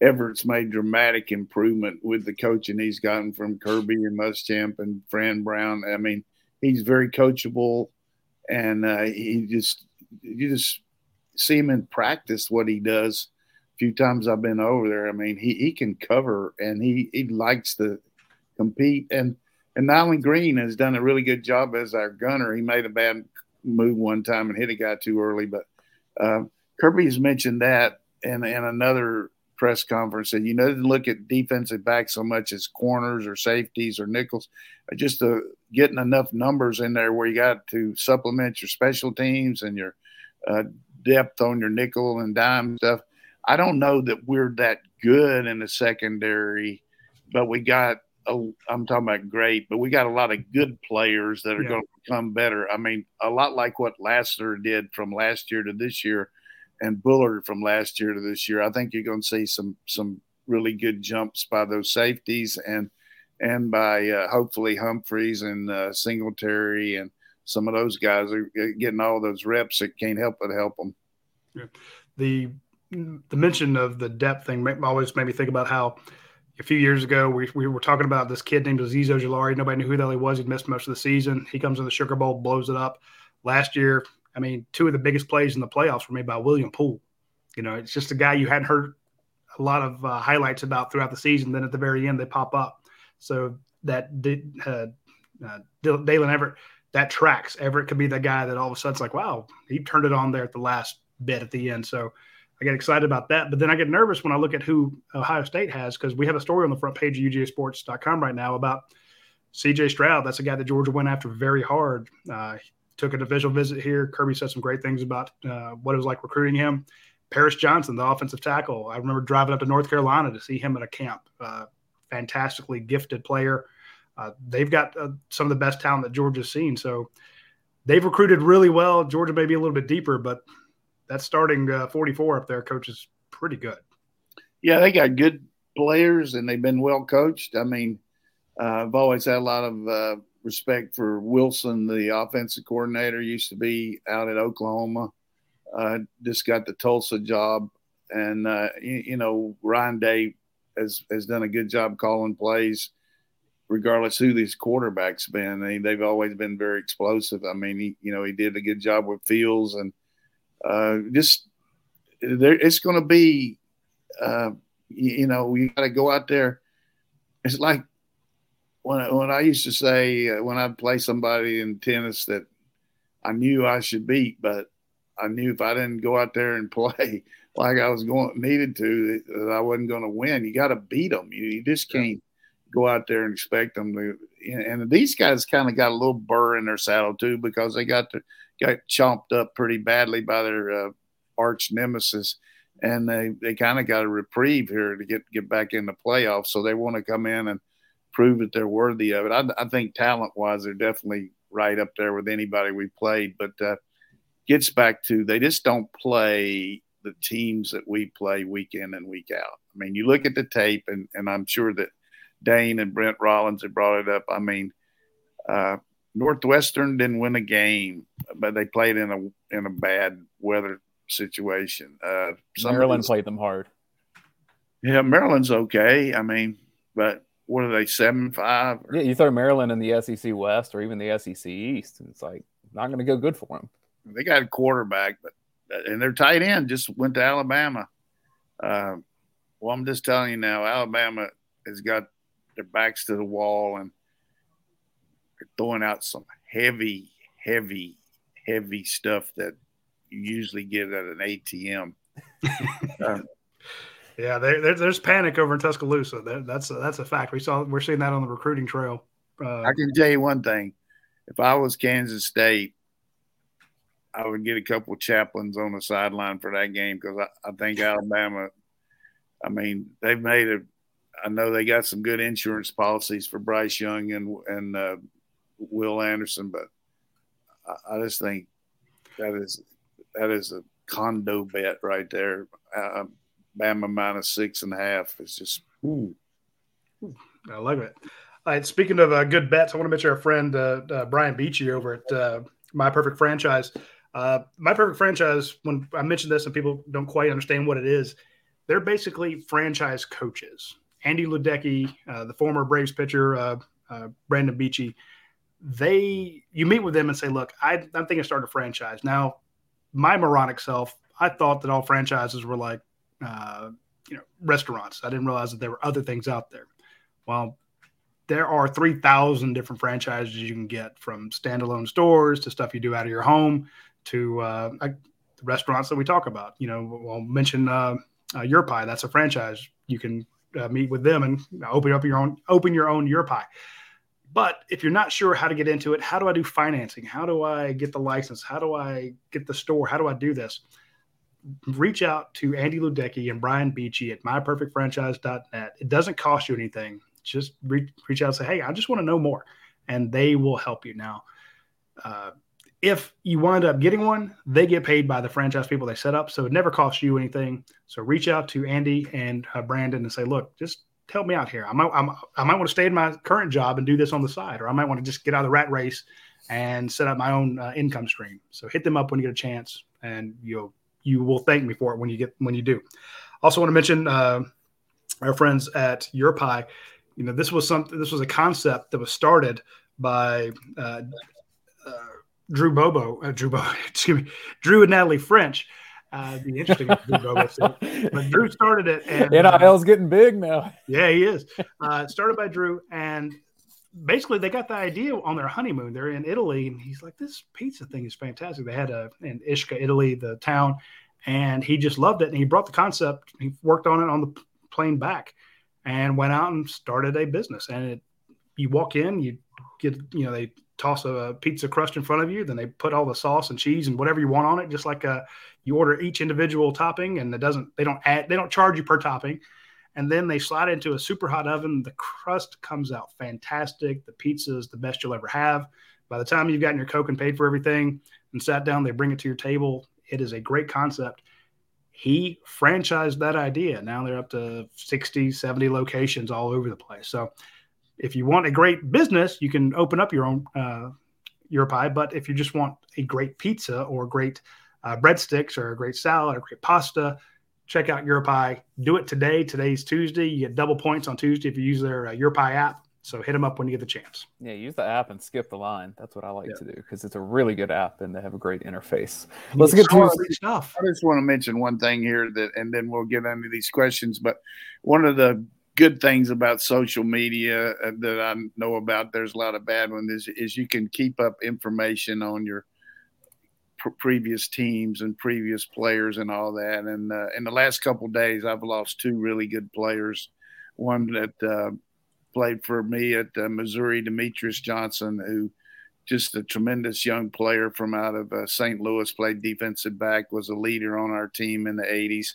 Everette's made dramatic improvement with the coaching he's gotten from Kirby and Muschamp and Fran Brown. I mean, he's very coachable, and uh, he just you just see him in practice what he does. A few times I've been over there. I mean, he, he can cover and he he likes to compete. And and Nyland Green has done a really good job as our gunner. He made a bad move one time and hit a guy too early, but uh, Kirby has mentioned that in, in another press conference that you know to look at defensive backs so much as corners or safeties or nickels, uh, just uh, getting enough numbers in there where you got to supplement your special teams and your uh, depth on your nickel and dime stuff. I don't know that we're that good in the secondary, but we got. A, I'm talking about great, but we got a lot of good players that are Yeah. going to become better. I mean, a lot like what Lassiter did from last year to this year and Bullard from last year to this year. I think you're going to see some some really good jumps by those safeties and and by uh, hopefully Humphreys and uh, Singletary and some of those guys are getting all those reps that can't help but help them. the the mention of the depth thing always made me think about how a few years ago we, we were talking about this kid named Azeez Ojulari. Nobody knew who the hell he was. He'd missed most of the season. He comes in the Sugar Bowl, blows it up. Last year, I mean, two of the biggest plays in the playoffs were made by William Poole. You know, it's just a guy you hadn't heard a lot of uh, highlights about throughout the season. Then at the very end, they pop up. So that did uh, uh, Daylen Everette that tracks. Everette could be the guy that all of a sudden it's like, wow, he turned it on there at the last bit at the end. So I get excited about that. But then I get nervous when I look at who Ohio State has because we have a story on the front page of UGAsports.com right now about CJ Stroud. That's a guy that Georgia went after very hard. Uh, took an official visit here. Kirby said some great things about uh, what it was like recruiting him. Paris Johnson, the offensive tackle. I remember driving up to North Carolina to see him at a camp. Uh, fantastically gifted player. Uh, they've got uh, some of the best talent that Georgia's seen. So they've recruited really well. Georgia may be a little bit deeper, but that starting uh, 44 up there, coach, is pretty good. Yeah, they got good players and they've been well coached. I mean, uh, I've always had a lot of uh, respect for Wilson, the offensive coordinator, used to be out at Oklahoma. Uh, just got the Tulsa job, and uh, you, you, know Ryan Day has has done a good job calling plays, regardless who these quarterbacks been. They, they've always been very explosive. I mean, he you know he did a good job with Fields, and uh, just there, it's going to be. Uh, you, you know, you got to go out there. It's like when when I used to say uh, when I'd play somebody in tennis that I knew I should beat, but I knew if I didn't go out there and <laughs> play like I was going needed to, that I wasn't going to win. You got to beat them. You, you just can't go out there and expect them to. And these guys kind of got a little burr in their saddle too because they got to, got chomped up pretty badly by their uh, arch nemesis, and they they kind of got a reprieve here to get get back in the playoffs. So they want to come in and prove that they're worthy of it. I, I think talent wise, they're definitely right up there with anybody we played, but. Uh, gets back to they just don't play the teams that we play week in and week out. I mean, you look at the tape, and, and I'm sure that Dayne and Brent Rollins have brought it up. I mean, uh, Northwestern didn't win a game, but they played in a in a bad weather situation. Uh, Maryland played them hard. Yeah, Maryland's okay. I mean, but what are they seven five? Yeah, you throw Maryland in the SEC West or even the SEC East, and it's like not going to go good for them. They got a quarterback, but and their tight end just went to Alabama. Uh, well, I'm just telling you now, Alabama has got their backs to the wall and they're throwing out some heavy, heavy, heavy stuff that you usually get at an ATM. um, <laughs> yeah, there, there's panic over in Tuscaloosa. that's a, that's a fact. We saw we're seeing that on the recruiting trail. Uh, I can tell you one thing: if I was Kansas State, I would get a couple of chaplains on the sideline for that game because I, I think <laughs> Alabama. I mean, they've made a. I know they got some good insurance policies for Bryce Young and and uh, Will Anderson, but I, I, just think that is that is a condo bet right there. Uh, Bama minus six and a half is just. Ooh. I love it. All right, speaking of uh, good bets, I want to mention our friend uh, uh, Brian Beachy over at uh, My Perfect Franchise. Uh, My Perfect Franchise, when I mention this and people don't quite understand what it is, they're basically franchise coaches. Andy Luedecke, uh, the former Braves pitcher, Brandon Beachy, they you meet with them and say, "Look, I, I'm thinking of starting a franchise." Now, my moronic self, I thought that all franchises were like, uh, you know, restaurants. I didn't realize that there were other things out there. Well, there are 3,000 different franchises you can get from standalone stores to stuff you do out of your home to uh, the restaurants that we talk about. You know, we'll mention uh, uh, Your Pie. That's a franchise. You can uh, meet with them and open up your own open your own Your Pie. But if you're not sure how to get into it, how do I do financing? How do I get the license? How do I get the store? How do I do this? Reach out to Andy Luedecke and Brian Beachy at myperfectfranchise.net. It doesn't cost you anything. Just reach, reach out and say, hey, I just want to know more. And they will help you. Now, uh, if you wind up getting one, they get paid by the franchise people they set up. So it never costs you anything. So reach out to Andy and uh, Brandon and say, look, just help me out here. I might, I'm, i might want to stay in my current job and do this on the side, or I might want to just get out of the rat race and set up my own uh, income stream. So hit them up when you get a chance, and you'll you will thank me for it when you get when you do. Also, want to mention uh, our friends at Your Pie. You know, this was something. This was a concept that was started by uh, uh Drew Bobo, uh, Drew Bobo, <laughs> excuse me, Drew and Natalie French uh, be interesting. but Drew <laughs> started it, and NIL's uh, getting big now. Yeah, he is. <laughs> Uh, started by Drew, and basically they got the idea on their honeymoon. They're in Italy, and he's like, "This pizza thing is fantastic." They had a in Ischia, Italy, the town, and he just loved it. And he brought the concept. He worked on it on the plane back, and went out and started a business. And it, you walk in, you get, you know, they toss a pizza crust in front of you. Then they put all the sauce and cheese and whatever you want on it, just like a, you order each individual topping, and it doesn't. They don't add. They don't charge you per topping. And then they slide into a super hot oven. The crust comes out fantastic. The pizza is the best you'll ever have. By the time you've gotten your Coke and paid for everything and sat down, they bring it to your table. It is a great concept. He franchised that idea. Now they're up to 60, 70 locations all over the place. So if you want a great business, you can open up your own uh, your pie. But if you just want a great pizza or great uh, breadsticks or a great salad or great pasta, check out Your Pie. Do it today. Today's Tuesday. You get double points on Tuesday if you use their uh, Your Pie app. So hit them up when you get the chance. Yeah, use the app and skip the line. That's what I like yeah. to do because it's a really good app and they have a great interface. Let's get to stuff. I just want to mention one thing here that, and then we'll get into these questions. But one of the good things about social media uh, that I know about. There's a lot of bad ones. Is, is you can keep up information on your pr- previous teams and previous players and all that. And uh, in the last couple days, I've lost two really good players. One that uh, played for me at Missouri, Demetrius Johnson, who just a tremendous young player from out of uh, St. Louis, played defensive back, was a leader on our team in the 80s.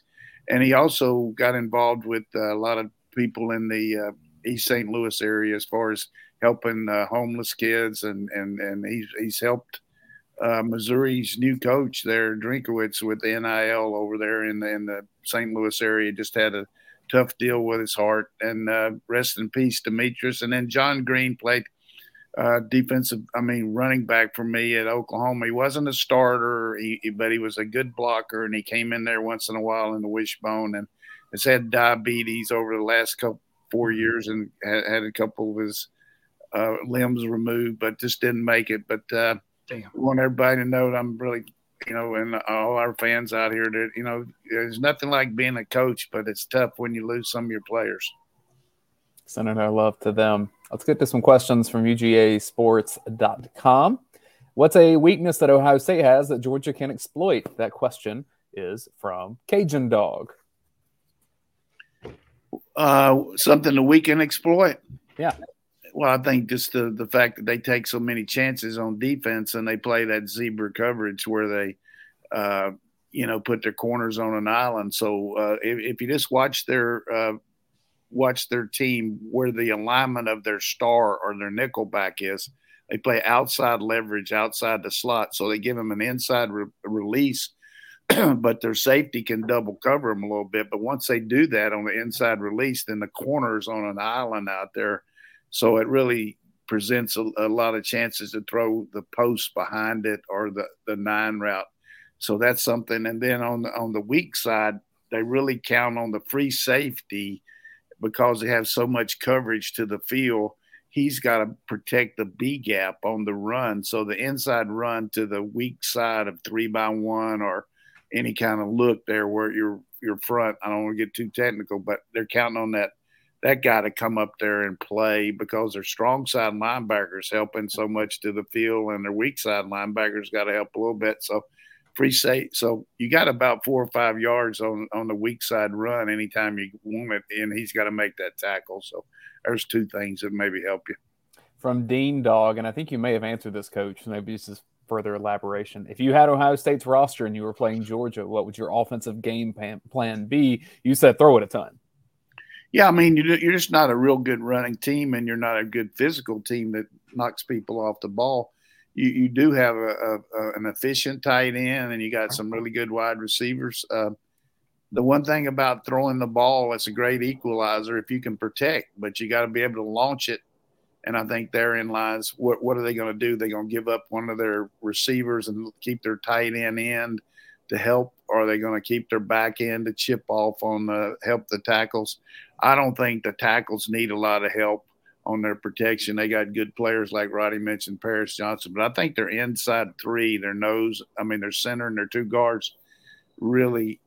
And he also got involved with uh, a lot of people in the uh, East St. Louis area as far as helping uh, homeless kids, and and and he's he's helped uh, Missouri's new coach there, Drinkwitz, with the NIL over there in the, in the St. Louis area, just had a tough deal with his heart. And uh, rest in peace, Demetrius. And then John Green played uh, defensive, I mean, running back for me at Oklahoma. He wasn't a starter, he, but he was a good blocker, and he came in there once in a while in the wishbone and has had diabetes over the last couple four years and had, had a couple of his uh, limbs removed, but just didn't make it. But uh, Damn. I want everybody to know that I'm really, you know, and all our fans out here that, you know, there's nothing like being a coach, but it's tough when you lose some of your players. Sending our love to them. Let's get to some questions from UGAsports.com. What's a weakness that Ohio State has that Georgia can exploit? That question is from Cajun Dog. Uh, something that we can exploit. Yeah well, I think just the the fact that they take so many chances on defense and they play that zebra coverage where they, uh, you know, put their corners on an island. So uh, if, if, you just watch their uh, watch their team where the alignment of their star or their nickel back is, they play outside leverage outside the slot. So they give them an inside re- release. <clears throat> but their safety can double cover them a little bit. But once they do that on the inside release, then the corners on an island out there so it really presents a, a, lot of chances to throw the post behind it or the, the nine route. So that's something. And then on the, on the weak side, they really count on the free safety because they have so much coverage to the field. He's got to protect the B gap on the run. So the inside run to the weak side of three by one or any kind of look there where your your front. I don't want to get too technical, but they're counting on that that guy to come up there and play because their strong side linebackers helping so much to the field and their weak side linebackers got to help a little bit. So free safe. So you got about four or five yards on on the weak side run anytime you want it, and he's got to make that tackle. So there's two things that maybe help you. From Dean Dog, and I think you may have answered this, Coach. Maybe this is further elaboration. If you had Ohio State's roster and you were playing Georgia, what would your offensive game plan be? You said throw it a ton. Yeah, I mean, you're just not a real good running team, and you're not a good physical team that knocks people off the ball. You, you do have a, a, an efficient tight end, and you got some really good wide receivers. Uh, the one thing about throwing the ball, it's a great equalizer if you can protect, but you got to be able to launch it. And I think therein lies what what are they going to do? They're going to give up one of their receivers and keep their tight end end to help, or are they going to keep their back end to chip off on the help the tackles? I don't think the tackles need a lot of help on their protection. They got good players like Radi mentioned, Paris Johnson, but I think their inside three, their nose, I mean, their center and their two guards, really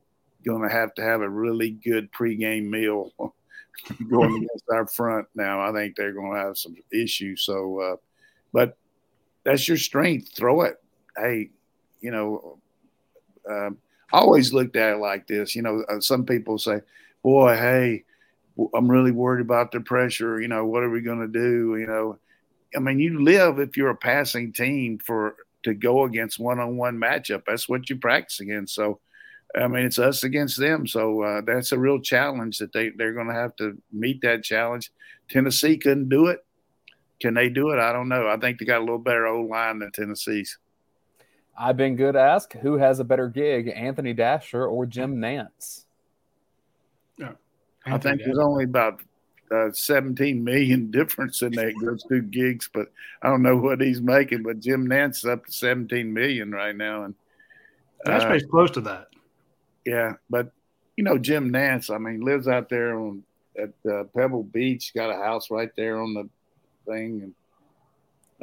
going to have to have a really good pregame meal <laughs> going against our front. Now, I think they're going to have some issues. So, uh, but that's your strength. Throw it. Hey, you know, uh, I always looked at it like this. You know, uh, some people say, "Boy, hey." I'm really worried about the pressure. You know, what are we going to do? You know, I mean, you live if you're a passing team for to go against one-on-one matchup. That's what you practice against. So, I mean, it's us against them. So uh, that's a real challenge that they they're going to have to meet that challenge. Tennessee couldn't do it. Can they do it? I don't know. I think they got a little better old line than Tennessee's. I've been good. Ask who has a better gig, Anthony Dasher or Jim Nantz. I think there's only about uh, 17 million <laughs> difference in that those two gigs, but I don't know what he's making. But Jim Nantz is up to 17 million right now, and that's uh, close to that. Yeah, but you know Jim Nantz, I mean, lives out there on at uh, Pebble Beach, got a house right there on the thing, and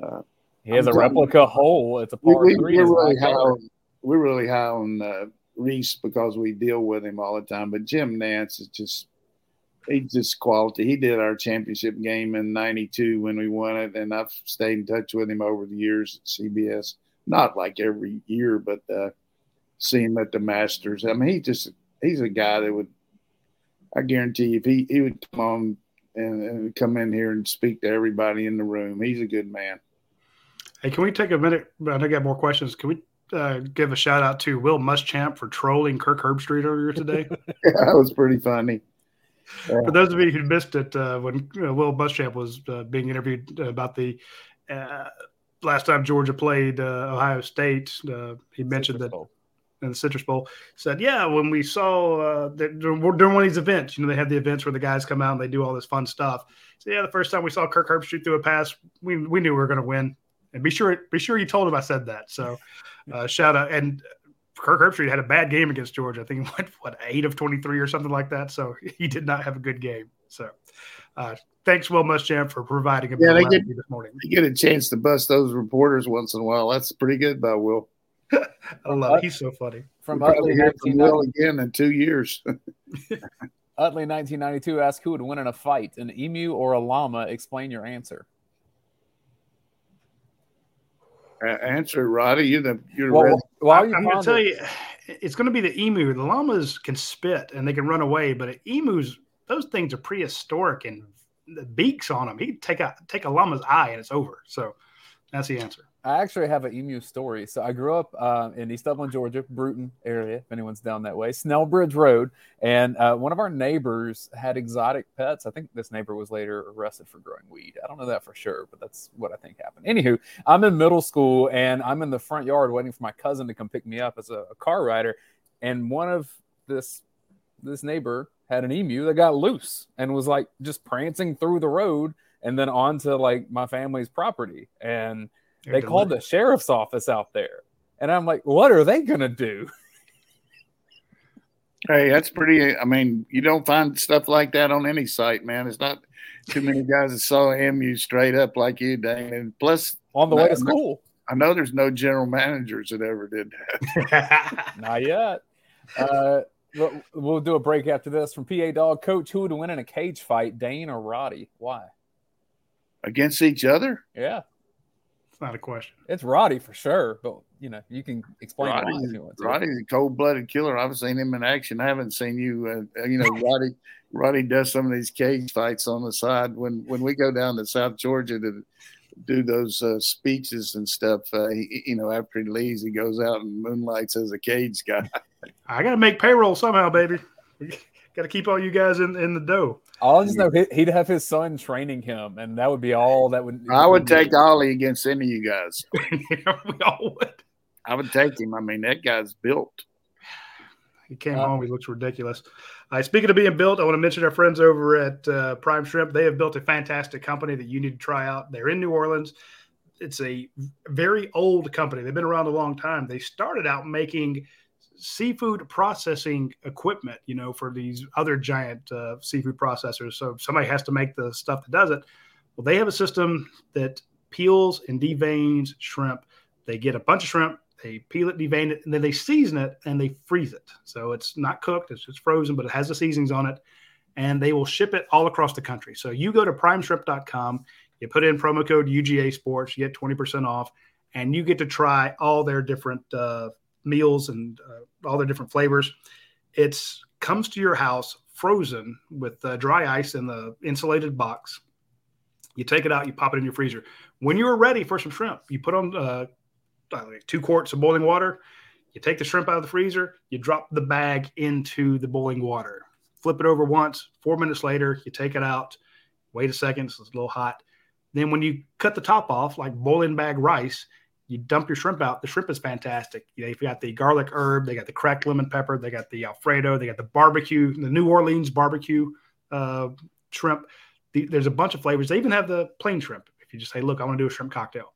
uh, he has I'm a replica hole. It's a par We, we, are really, high on, we're really high on uh, Reese because we deal with him all the time. But Jim Nantz is just he's just quality. He did our championship game in '92 when we won it, and I've stayed in touch with him over the years at CBS. Not like every year, but uh, see him at the Masters. I mean, he just he's a guy that would. I guarantee if he he would come on and, and come in here and speak to everybody in the room, he's a good man. Hey, can we take a minute? I know I got more questions. Can we uh, give a shout out to Will Muschamp for trolling Kirk Herbstreit earlier today? yeah, <laughs> that was pretty funny. For those of you who missed it, uh, when uh, Will Muschamp was uh, being interviewed about the uh, last time Georgia played uh, Ohio State, uh, he mentioned Citrus that Bowl. in the Citrus Bowl said, "Yeah, when we saw uh, that during during one of these events, you know, they have the events where the guys come out and they do all this fun stuff. So yeah, the first time we saw Kirk Herbstreit through a pass, we we knew we were going to win. And be sure be sure you told him I said that. So uh, shout out and." Kirk Herbstreit had a bad game against Georgia. I think <laughs> he went what eight of twenty three or something like that. So <laughs> he did not have a good game. So uh, thanks, Will Muschamp, for providing a Yeah, they get- this morning. You get a chance to bust those reporters once in a while. That's pretty good by Will. <laughs> I love. It. He's so funny. From We'll Utley, hear from Will again in two years. Utley 1992 asked who would win in a fight, an emu or a llama? Explain your answer. A- Answer Radi. You're the you're the Well, red- while I'm going to tell you, it's going to be the emu. The llamas can spit and they can run away, but emus, those things are prehistoric and the beaks on them. He can take a take a llama's eye and it's over. So that's the answer. I actually have an emu story. So I grew up uh, in East Dublin, Georgia, Brewton area, if anyone's down that way, Snellbridge Road. And uh, one of our neighbors had exotic pets. I think this neighbor was later arrested for growing weed. I don't know that for sure, but that's what I think happened. Anywho, I'm in middle school and I'm in the front yard waiting for my cousin to come pick me up as a, a car rider. And one of this this neighbor had an emu that got loose and was like just prancing through the road and then onto like my family's property. And they called the sheriff's office out there. And I'm like, what are they going to do? Hey, that's pretty. I mean, you don't find stuff like that on any site, man. It's not too many guys that saw MU straight up like you, Dayne. And plus, On the way to No, no. school. I know there's no general managers that ever did that. <laughs> Not yet. Uh, but we'll do a break after this from PA Dog. Coach, who would win in a cage fight, Dayne or Radi? Why? Against each other? Yeah, it's not a question. it's Radi for sure. But, you know, you can explain why Radi's, if you want to. Radi's a cold blooded killer. I've seen him in action. I haven't seen you. Uh, you know, Radi. Radi does some of these cage fights on the side. When when we go down to South Georgia to do those uh, speeches and stuff, uh, he, you know, after he leaves, he goes out and moonlights as a cage guy. <laughs> I got to make payroll somehow, baby. <laughs> got to keep all you guys in, in the dough. I'll just know he- he'd have his son training him, and that would be all that would. I would take Ollie against any of you guys. <laughs> we all would. I would take him. I mean, that guy's built. He came Uh, home. He looks ridiculous. Uh, speaking of being built, I want to mention our friends over at uh, Prime Shrimp. They have built a fantastic company that you need to try out. They're in New Orleans. It's a very old company. They've been around a long time. They started out making seafood processing equipment, you know, for these other giant uh, seafood processors. So somebody has to make the stuff that does it. Well, they have a system that peels and deveins shrimp. They get a bunch of shrimp, they peel it, devein it, and then they season it and they freeze it. So it's not cooked, it's just frozen, but it has the seasonings on it. And they will ship it all across the country. So you go to primeshrimp.com, you put in promo code UGA Sports, you get 20% off, and you get to try all their different uh, meals and uh, all their different flavors. It's comes to your house frozen with uh, dry ice in the insulated box. You take it out, you pop it in your freezer. When you're ready for some shrimp, you put on uh, two quarts of boiling water. You take the shrimp out of the freezer, you drop the bag into the boiling water, flip it over once. Four minutes later, you take it out, wait a second, so it's a little hot. Then, when you cut the top off, like boiling bag rice, you dump your shrimp out. The shrimp is fantastic. They've got the garlic herb, they got the cracked lemon pepper, they got the Alfredo, they got the barbecue, the New Orleans barbecue uh, shrimp. The, there's a bunch of flavors. They even have the plain shrimp. If you just say, look, I want to do a shrimp cocktail.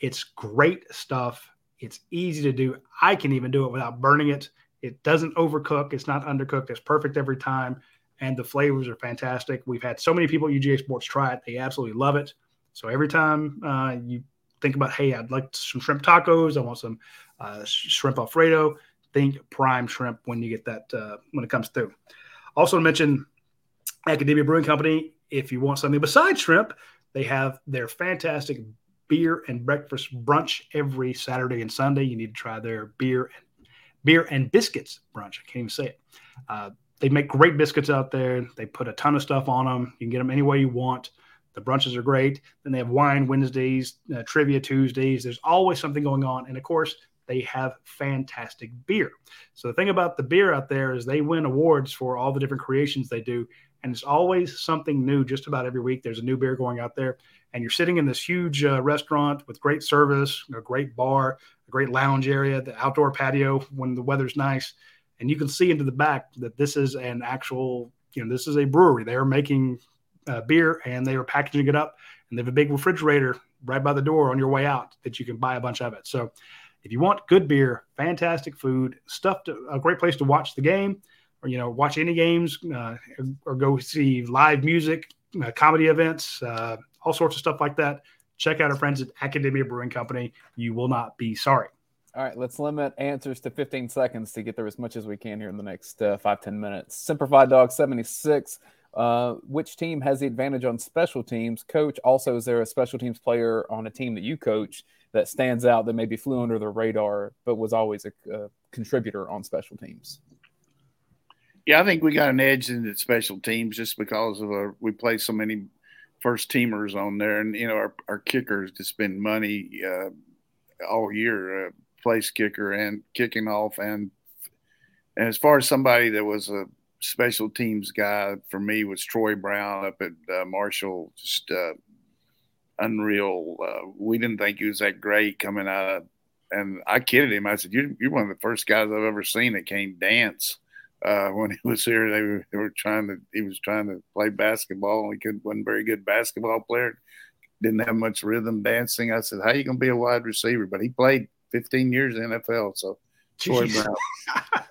It's great stuff. It's easy to do. I can even do it without burning it. It doesn't overcook. It's not undercooked. It's perfect every time. And the flavors are fantastic. We've had so many people at UGA Sports try it. They absolutely love it. So every time uh, you think about, hey, I'd like some shrimp tacos, I want some uh, shrimp Alfredo, think prime shrimp when you get that, uh, when it comes through. Also, to mention Academia Brewing Company, if you want something besides shrimp, they have their fantastic beer and breakfast brunch every Saturday and Sunday. You need to try their beer and beer and biscuits brunch. I can't even say it. Uh, they make great biscuits out there. They put a ton of stuff on them. You can get them any way you want. The brunches are great. Then they have wine Wednesdays, uh, trivia Tuesdays. There's always something going on. And of course, they have fantastic beer. So the thing about the beer out there is they win awards for all the different creations they do. And it's always something new just about every week. There's a new beer going out there. and you're sitting in this huge uh, restaurant with great service, a great bar, a great lounge area, the outdoor patio when the weather's nice, and you can see into the back that this is an actual, you know, this is a brewery. They are making uh, beer and they are packaging it up, and they have a big refrigerator right by the door on your way out that you can buy a bunch of it. So, if you want good beer, fantastic food, stuff, to, a great place to watch the game, or you know, watch any games, uh, or go see live music, uh, comedy events uh, all sorts of stuff like that. Check out our friends at Academia Brewing Company. You will not be sorry. All right, let's limit answers to 15 seconds to get there as much as we can here in the next uh, five ten minutes. Simplified Dog 76. Uh, which team has the advantage on special teams? Coach, also, is there a special teams player on a team that you coach that stands out that maybe flew under the radar but was always a, a contributor on special teams? Yeah, I think we got an edge in the special teams just because of our, we play so many first teamers on there, and you know our, our kickers to spend money uh, all year, uh, place kicker and kicking off, and and as far as somebody that was a special teams guy for me was Troy Brown up at uh, Marshall, just uh, unreal. Uh, we didn't think he was that great coming out of, and I kidded him. I said, "You're, you're one of the first guys I've ever seen that can't dance." uh, <laughs> when he was here. They were, they were trying to. He was trying to play basketball, and he could, wasn't very good basketball player. Didn't have much rhythm dancing. I said, "How you gonna be a wide receiver?" But he played 15 years in NFL. So Troy Brown. <laughs>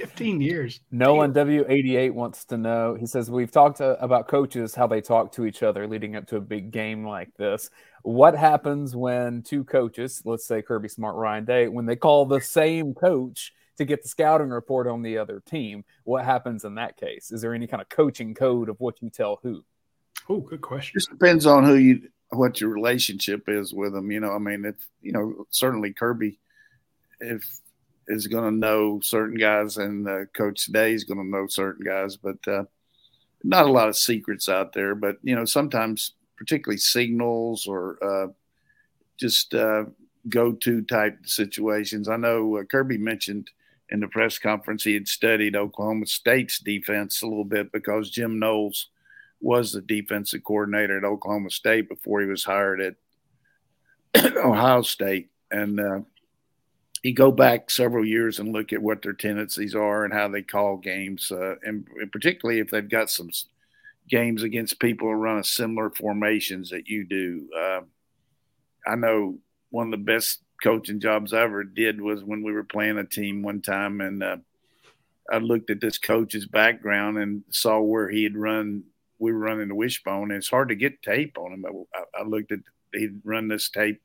15 years. Nolan W88 wants to know. He says, We've talked to, about coaches, how they talk to each other leading up to a big game like this. What happens when two coaches, let's say Kirby Smart, Ryan Day, when they call the same coach to get the scouting report on the other team. What happens in that case? Is there any kind of coaching code of what you tell who? Oh, good question. Just depends on who you what your relationship is with them. You know, I mean, if you know, certainly Kirby, if is going to know certain guys, and uh, Coach Day is going to know certain guys, but uh, not a lot of secrets out there. But you know, sometimes, particularly signals or uh, just uh, go-to type situations. I know uh, Kirby mentioned in the press conference he had studied Oklahoma State's defense a little bit because Jim Knowles was the defensive coordinator at Oklahoma State before he was hired at <coughs> Ohio State. And uh, you go back several years and look at what their tendencies are and how they call games, uh, and, and, particularly if they've got some games against people who run a similar formations that you do. Uh, I know one of the best coaching jobs I ever did was when we were playing a team one time, and uh, I looked at this coach's background and saw where he had run. We were running the wishbone, and it's hard to get tape on him. I, I looked at he'd run this tape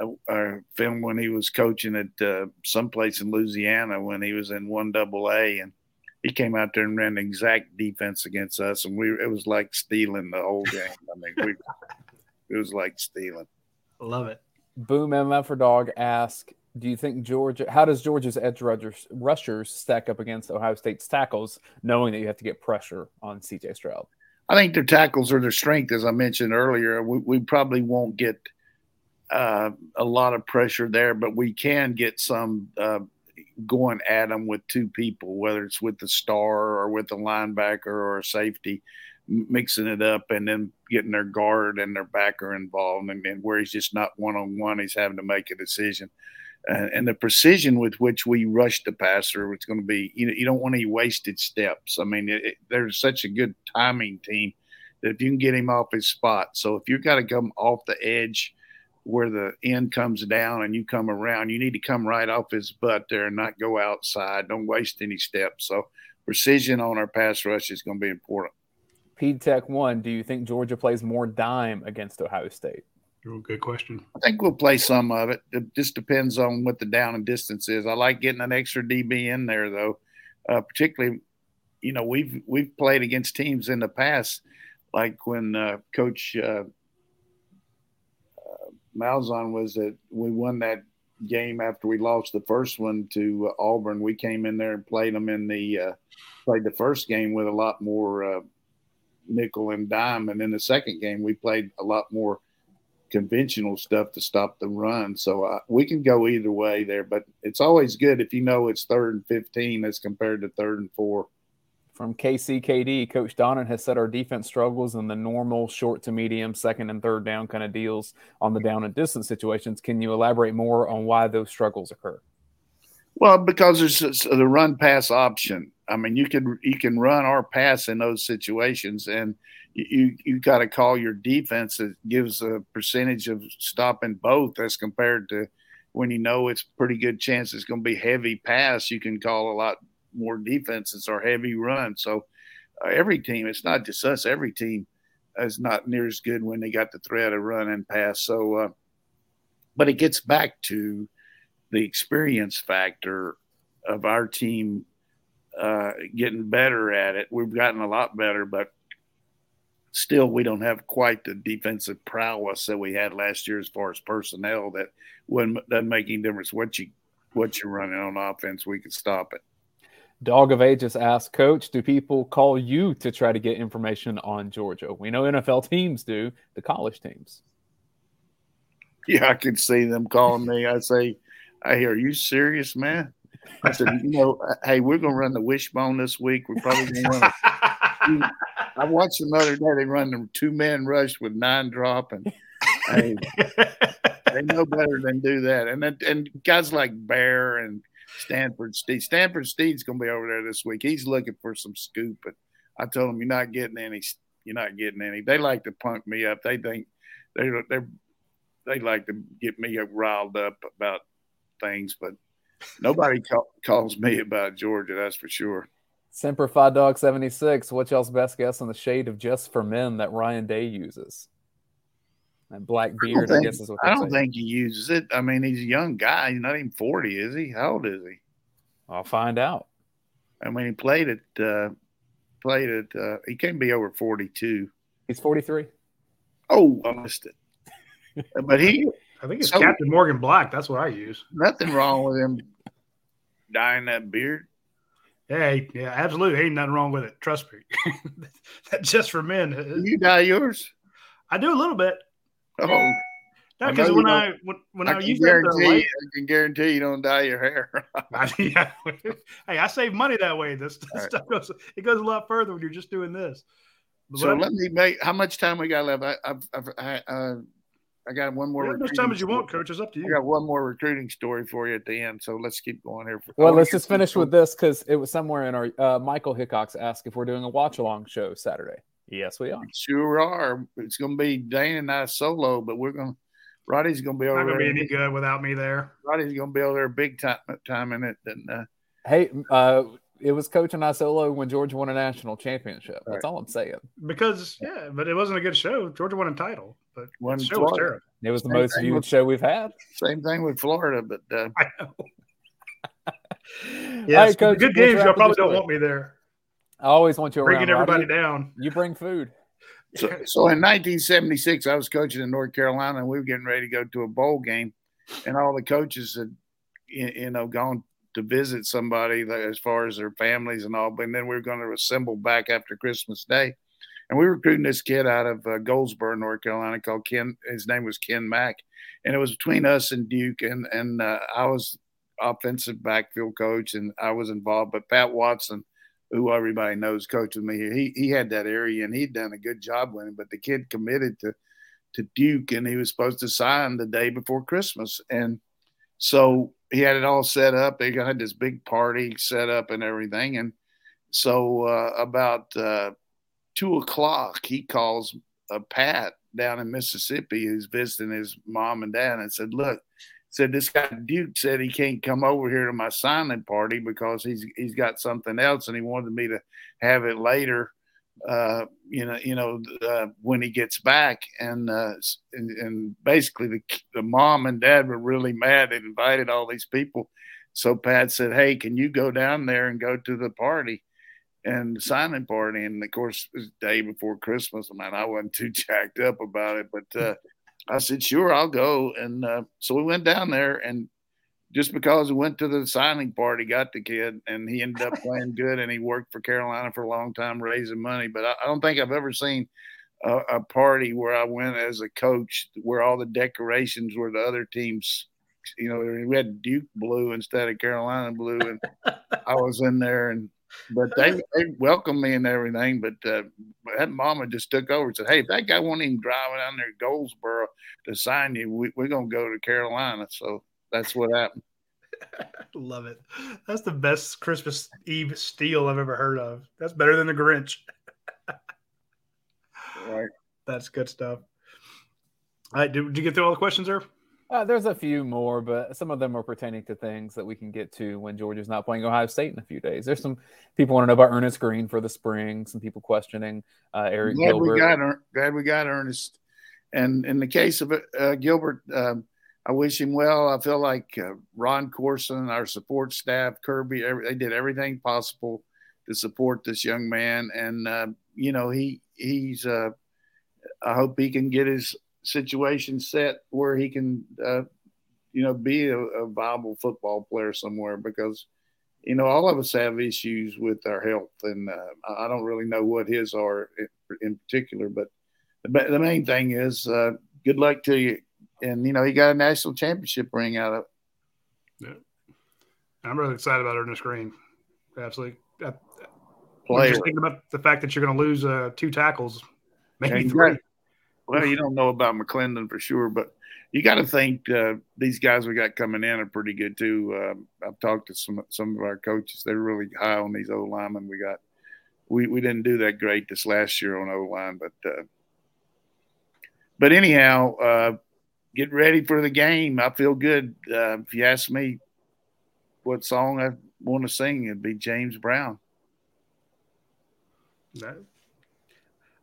uh, uh, film when he was coaching at uh, someplace in Louisiana when he was in one double A, and he came out there and ran the exact defense against us, and we it was like stealing the whole game. I mean, we, it was like stealing. Love it. Boom MF for Dog ask, do you think Georgia, how does Georgia's edge rushers, rushers stack up against Ohio State's tackles, knowing that you have to get pressure on CJ Stroud? I think their tackles are their strength, as I mentioned earlier. We, we probably won't get uh, a lot of pressure there, but we can get some uh, going at them with two people, whether it's with the star or with the linebacker or a safety mixing it up and then getting their guard and their backer involved and, and where he's just not one on one, he's having to make a decision. Uh, and the precision with which we rush the passer, it's going to be, you know, you don't want any wasted steps. I mean, it, it, there's such a good timing team that if you can get him off his spot. So if you've got to come off the edge where the end comes down and you come around, you need to come right off his butt there and not go outside. Don't waste any steps. So precision on our pass rush is going to be important. Tech one, do you think Georgia plays more dime against Ohio State? Good question. I think we'll play some of it. It just depends on what the down and distance is. I like getting an extra DB in there though, uh, particularly. You know, we've we've played against teams in the past, like when uh, Coach uh, Malzahn was that we won that game after we lost the first one to uh, Auburn. We came in there and played them in the uh, played the first game with a lot more uh, nickel and dime. And in the second game, we played a lot more conventional stuff to stop the run. So uh, we can go either way there, but it's always good if you know it's third and 15 as compared to third and four. From KCKD, Coach Donnan has said our defense struggles in the normal short to medium, second and third down kind of deals on the down and distance situations. Can you elaborate more on why those struggles occur? Well, because there's uh, the run pass option. I mean, you can you can run our pass in those situations, and you you got to call your defense that gives a percentage of stopping both as compared to when you know it's pretty good chance it's going to be heavy pass. You can call a lot more defenses or heavy run. So uh, every team, it's not just us. Every team is not near as good when they got the threat of run and pass. So, uh, but it gets back to the experience factor of our team uh, getting better at it. We've gotten a lot better, but still we don't have quite the defensive prowess that we had last year as far as personnel that wouldn't doesn't make any difference what you what you're running on offense we can stop it dog of ages asked coach do people call you to try to get information on georgia? We know nfl teams do the college teams. Yeah i can see them calling me. I say hey are you serious man? I said you know hey we're going to run the wishbone this week. We're probably going to run a I watched them the other day. They run the two man rush with nine drop, and hey, they know better than do that. And and guys like Bear and Stanford Steve. Stanford Steve's going to be over there this week. He's looking for some scoop, but I told him you're not getting any. You're not getting any. They like to punk me up. They think they they they like to get me riled up about things, but nobody call, calls me about Georgia. That's for sure. Semper Fi Dog 76. What y'all's best guess on the shade of Just for Men that Ryan Day uses? That black beard, I, think, I guess is what I don't saying. think he uses it. I mean, he's a young guy. He's not even 40, is he? How old is he? I'll find out. I mean, he played it, uh, played it, uh, he can't be over 42. He's 43. Oh, I missed it. but he, I think it's so, Captain Morgan Black. That's what I use. Nothing wrong with him dyeing that beard. Hey, yeah, absolutely. Ain't nothing wrong with it. Trust me. <laughs> That's just for men. You dye yours? I do a little bit. <laughs> Oh. No, because when I when, when I, I use guarantee, light, I can guarantee you don't dye your hair. <laughs> yeah. <laughs> Hey, I save money that way. This, this right. stuff goes it goes a lot further when you're just doing this. But so let me make how much time we got left. I, I've, I've I, uh, I got one more. as much time as you want, coach. It's up to you. I got one more recruiting story for you at the end. So let's keep going here. For, well, let's just finish with this because it was somewhere in our. Uh, Michael Hickox asked if we're doing a watch along show Saturday. Yes, we are. Sure are. It's going to be Dayne and I solo, but we're going. to Radi's going to be over Not there. Not be any good without me there. Radi's going to be over there big time time in it. And uh, hey, uh, it was Coach and I solo when Georgia won a national championship. That's right. all I'm saying. Because yeah, but it wasn't a good show. Georgia won a title, but one the show was terrible. It was the most viewed with, show we've had. Same thing with Florida, but uh, <laughs> I know. yeah, right, Coach, good games. Y'all probably don't want me there. I always want you bringing around, everybody Radi. down. You bring food. So, so in 1976, I was coaching in North Carolina, and we were getting ready to go to a bowl game, and all the coaches had, you know, gone to visit somebody as far as their families and all. But then we were going to assemble back after Christmas Day. And we were recruiting this kid out of uh, Goldsboro, North Carolina, called Ken. His name was Ken Mack, and it was between us and Duke. And and uh, I was offensive backfield coach, and I was involved. But Pat Watson, who everybody knows, coaching me here, he he had that area, and he'd done a good job with him. But the kid committed to to Duke, and he was supposed to sign the day before Christmas, and so he had it all set up. They had this big party set up and everything. And so uh, about uh, two o'clock, he calls uh, Pat down in Mississippi who's visiting his mom and dad and said, "Look." Said this guy Duke said he can't come over here to my signing party because he's he's got something else and he wanted me to have it later uh, you know, you know, uh, when he gets back, and, uh, and, and basically the the mom and dad were really mad. They invited all these people, so Pat said, "Hey, can you go down there and go to the party?" And the signing party, and of course, it was day before Christmas. Man, I wasn't too <laughs> jacked up about it, but uh, I said, "Sure, I'll go." And uh, so we went down there, and just because we went to the signing party, got the kid, and he ended up playing good, and he worked for Carolina for a long time raising money. But I, I don't think I've ever seen a, a, party where I went as a coach where all the decorations were the other teams. You know, we had Duke blue instead of Carolina blue, and I was in there, and but they they welcomed me and everything. But uh, that mama just took over and said, "Hey, if that guy won't even drive down there to Goldsboro to sign you, we, we're gonna go to Carolina." So that's what happened. <laughs> Love it. That's the best Christmas Eve steal I've ever heard of. That's better than the Grinch. right. That's good stuff. All right, did, did you get through all the questions there? Uh, there's a few more, but some of them are pertaining to things that we can get to when Georgia's not playing Ohio State in a few days. There's some people want to know about Earnest Greene for the spring. Some people questioning uh, Arik glad Gilbert. We got, glad we got Earnest. And in the case of uh, Gilbert, um, I wish him well. I feel like uh, Ron Courson, our support staff, Kirby, every, they did everything possible to support this young man. And uh, you know, he he's. Uh, I hope he can get his situation set where he can, uh, you know, be a, a, viable football player somewhere because, you know, all of us have issues with our health, and uh, I don't really know what his are in, in particular, but the, the, main thing is uh, good luck to you. And you know, he got a national championship ring out of it. Yeah. I'm really excited about Earnest Greene. Absolutely. I, Player. Just thinking about the fact that you're going to lose uh, two tackles, maybe three. Got, well, you don't know about McClendon for sure, but you got to think uh, these guys we got coming in are pretty good too. Uh, I've talked to some some of our coaches; they're really high on these old linemen. We got we we didn't do that great this last year on O line, but uh, but anyhow, uh, get ready for the game. I feel good. Uh, if you ask me what song I want to sing, it'd be James Brown. No.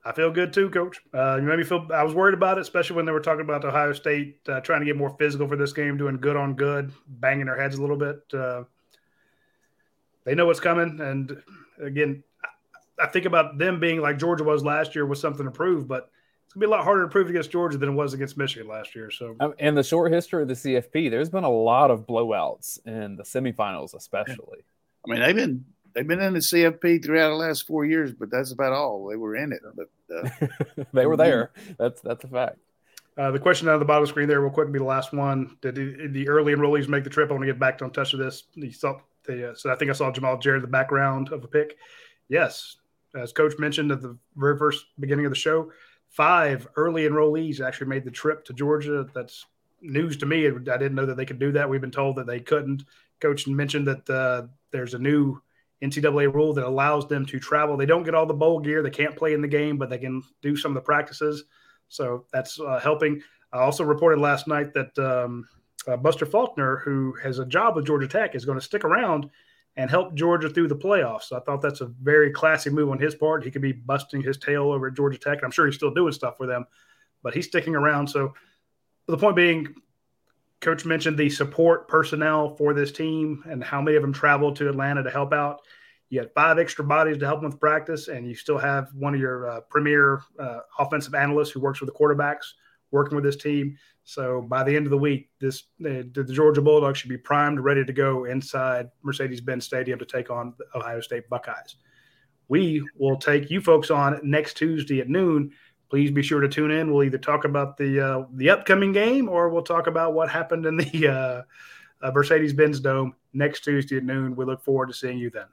I feel good too, Coach. Uh, you made me feel. I was worried about it, especially when they were talking about Ohio State uh, trying to get more physical for this game, doing good on good, banging their heads a little bit. Uh, they know what's coming, and again, I think about them being like Georgia was last year with something to prove, but it's gonna be a lot harder to prove against Georgia than it was against Michigan last year. So, um, in the short history of the CFP, there's been a lot of blowouts in the semifinals, especially. I mean, they've been they've been in the CFP throughout the last four years, but that's about all. They were in it, but uh, <laughs> they were there. That's that's a fact. Uh, the question on the bottom of the screen there, real quick, be the last one. Did the, the early enrollees make the trip? I want to get back to on touch of this. You saw the, uh, so I think I saw Jamaal Jarrett in the background of a pick. Yes, as Coach mentioned at the very first beginning of the show, five early enrollees actually made the trip to Georgia. That's news to me. I didn't know that they could do that. We've been told that they couldn't. Coach mentioned that uh, there's a new NCAA rule that allows them to travel. They don't get all the bowl gear. They can't play in the game, but they can do some of the practices. So that's uh, helping. I also reported last night that um, uh, Buster Faulkner, who has a job with Georgia Tech, is going to stick around and help Georgia through the playoffs. So I thought that's a very classy move on his part. He could be busting his tail over at Georgia Tech. I'm sure he's still doing stuff for them, but he's sticking around. So the point being, Coach mentioned the support personnel for this team and how many of them traveled to Atlanta to help out. You had five extra bodies to help them with practice, and you still have one of your uh, premier uh, offensive analysts who works with the quarterbacks working with this team. So by the end of the week, this the, the Georgia Bulldogs should be primed, ready to go inside Mercedes-Benz Stadium to take on the Ohio State Buckeyes. We will take you folks on next Tuesday at noon please be sure to tune in. We'll either talk about the uh, the upcoming game or we'll talk about what happened in the <laughs> uh, uh, Mercedes Benz Dome next Tuesday at noon. We look forward to seeing you then.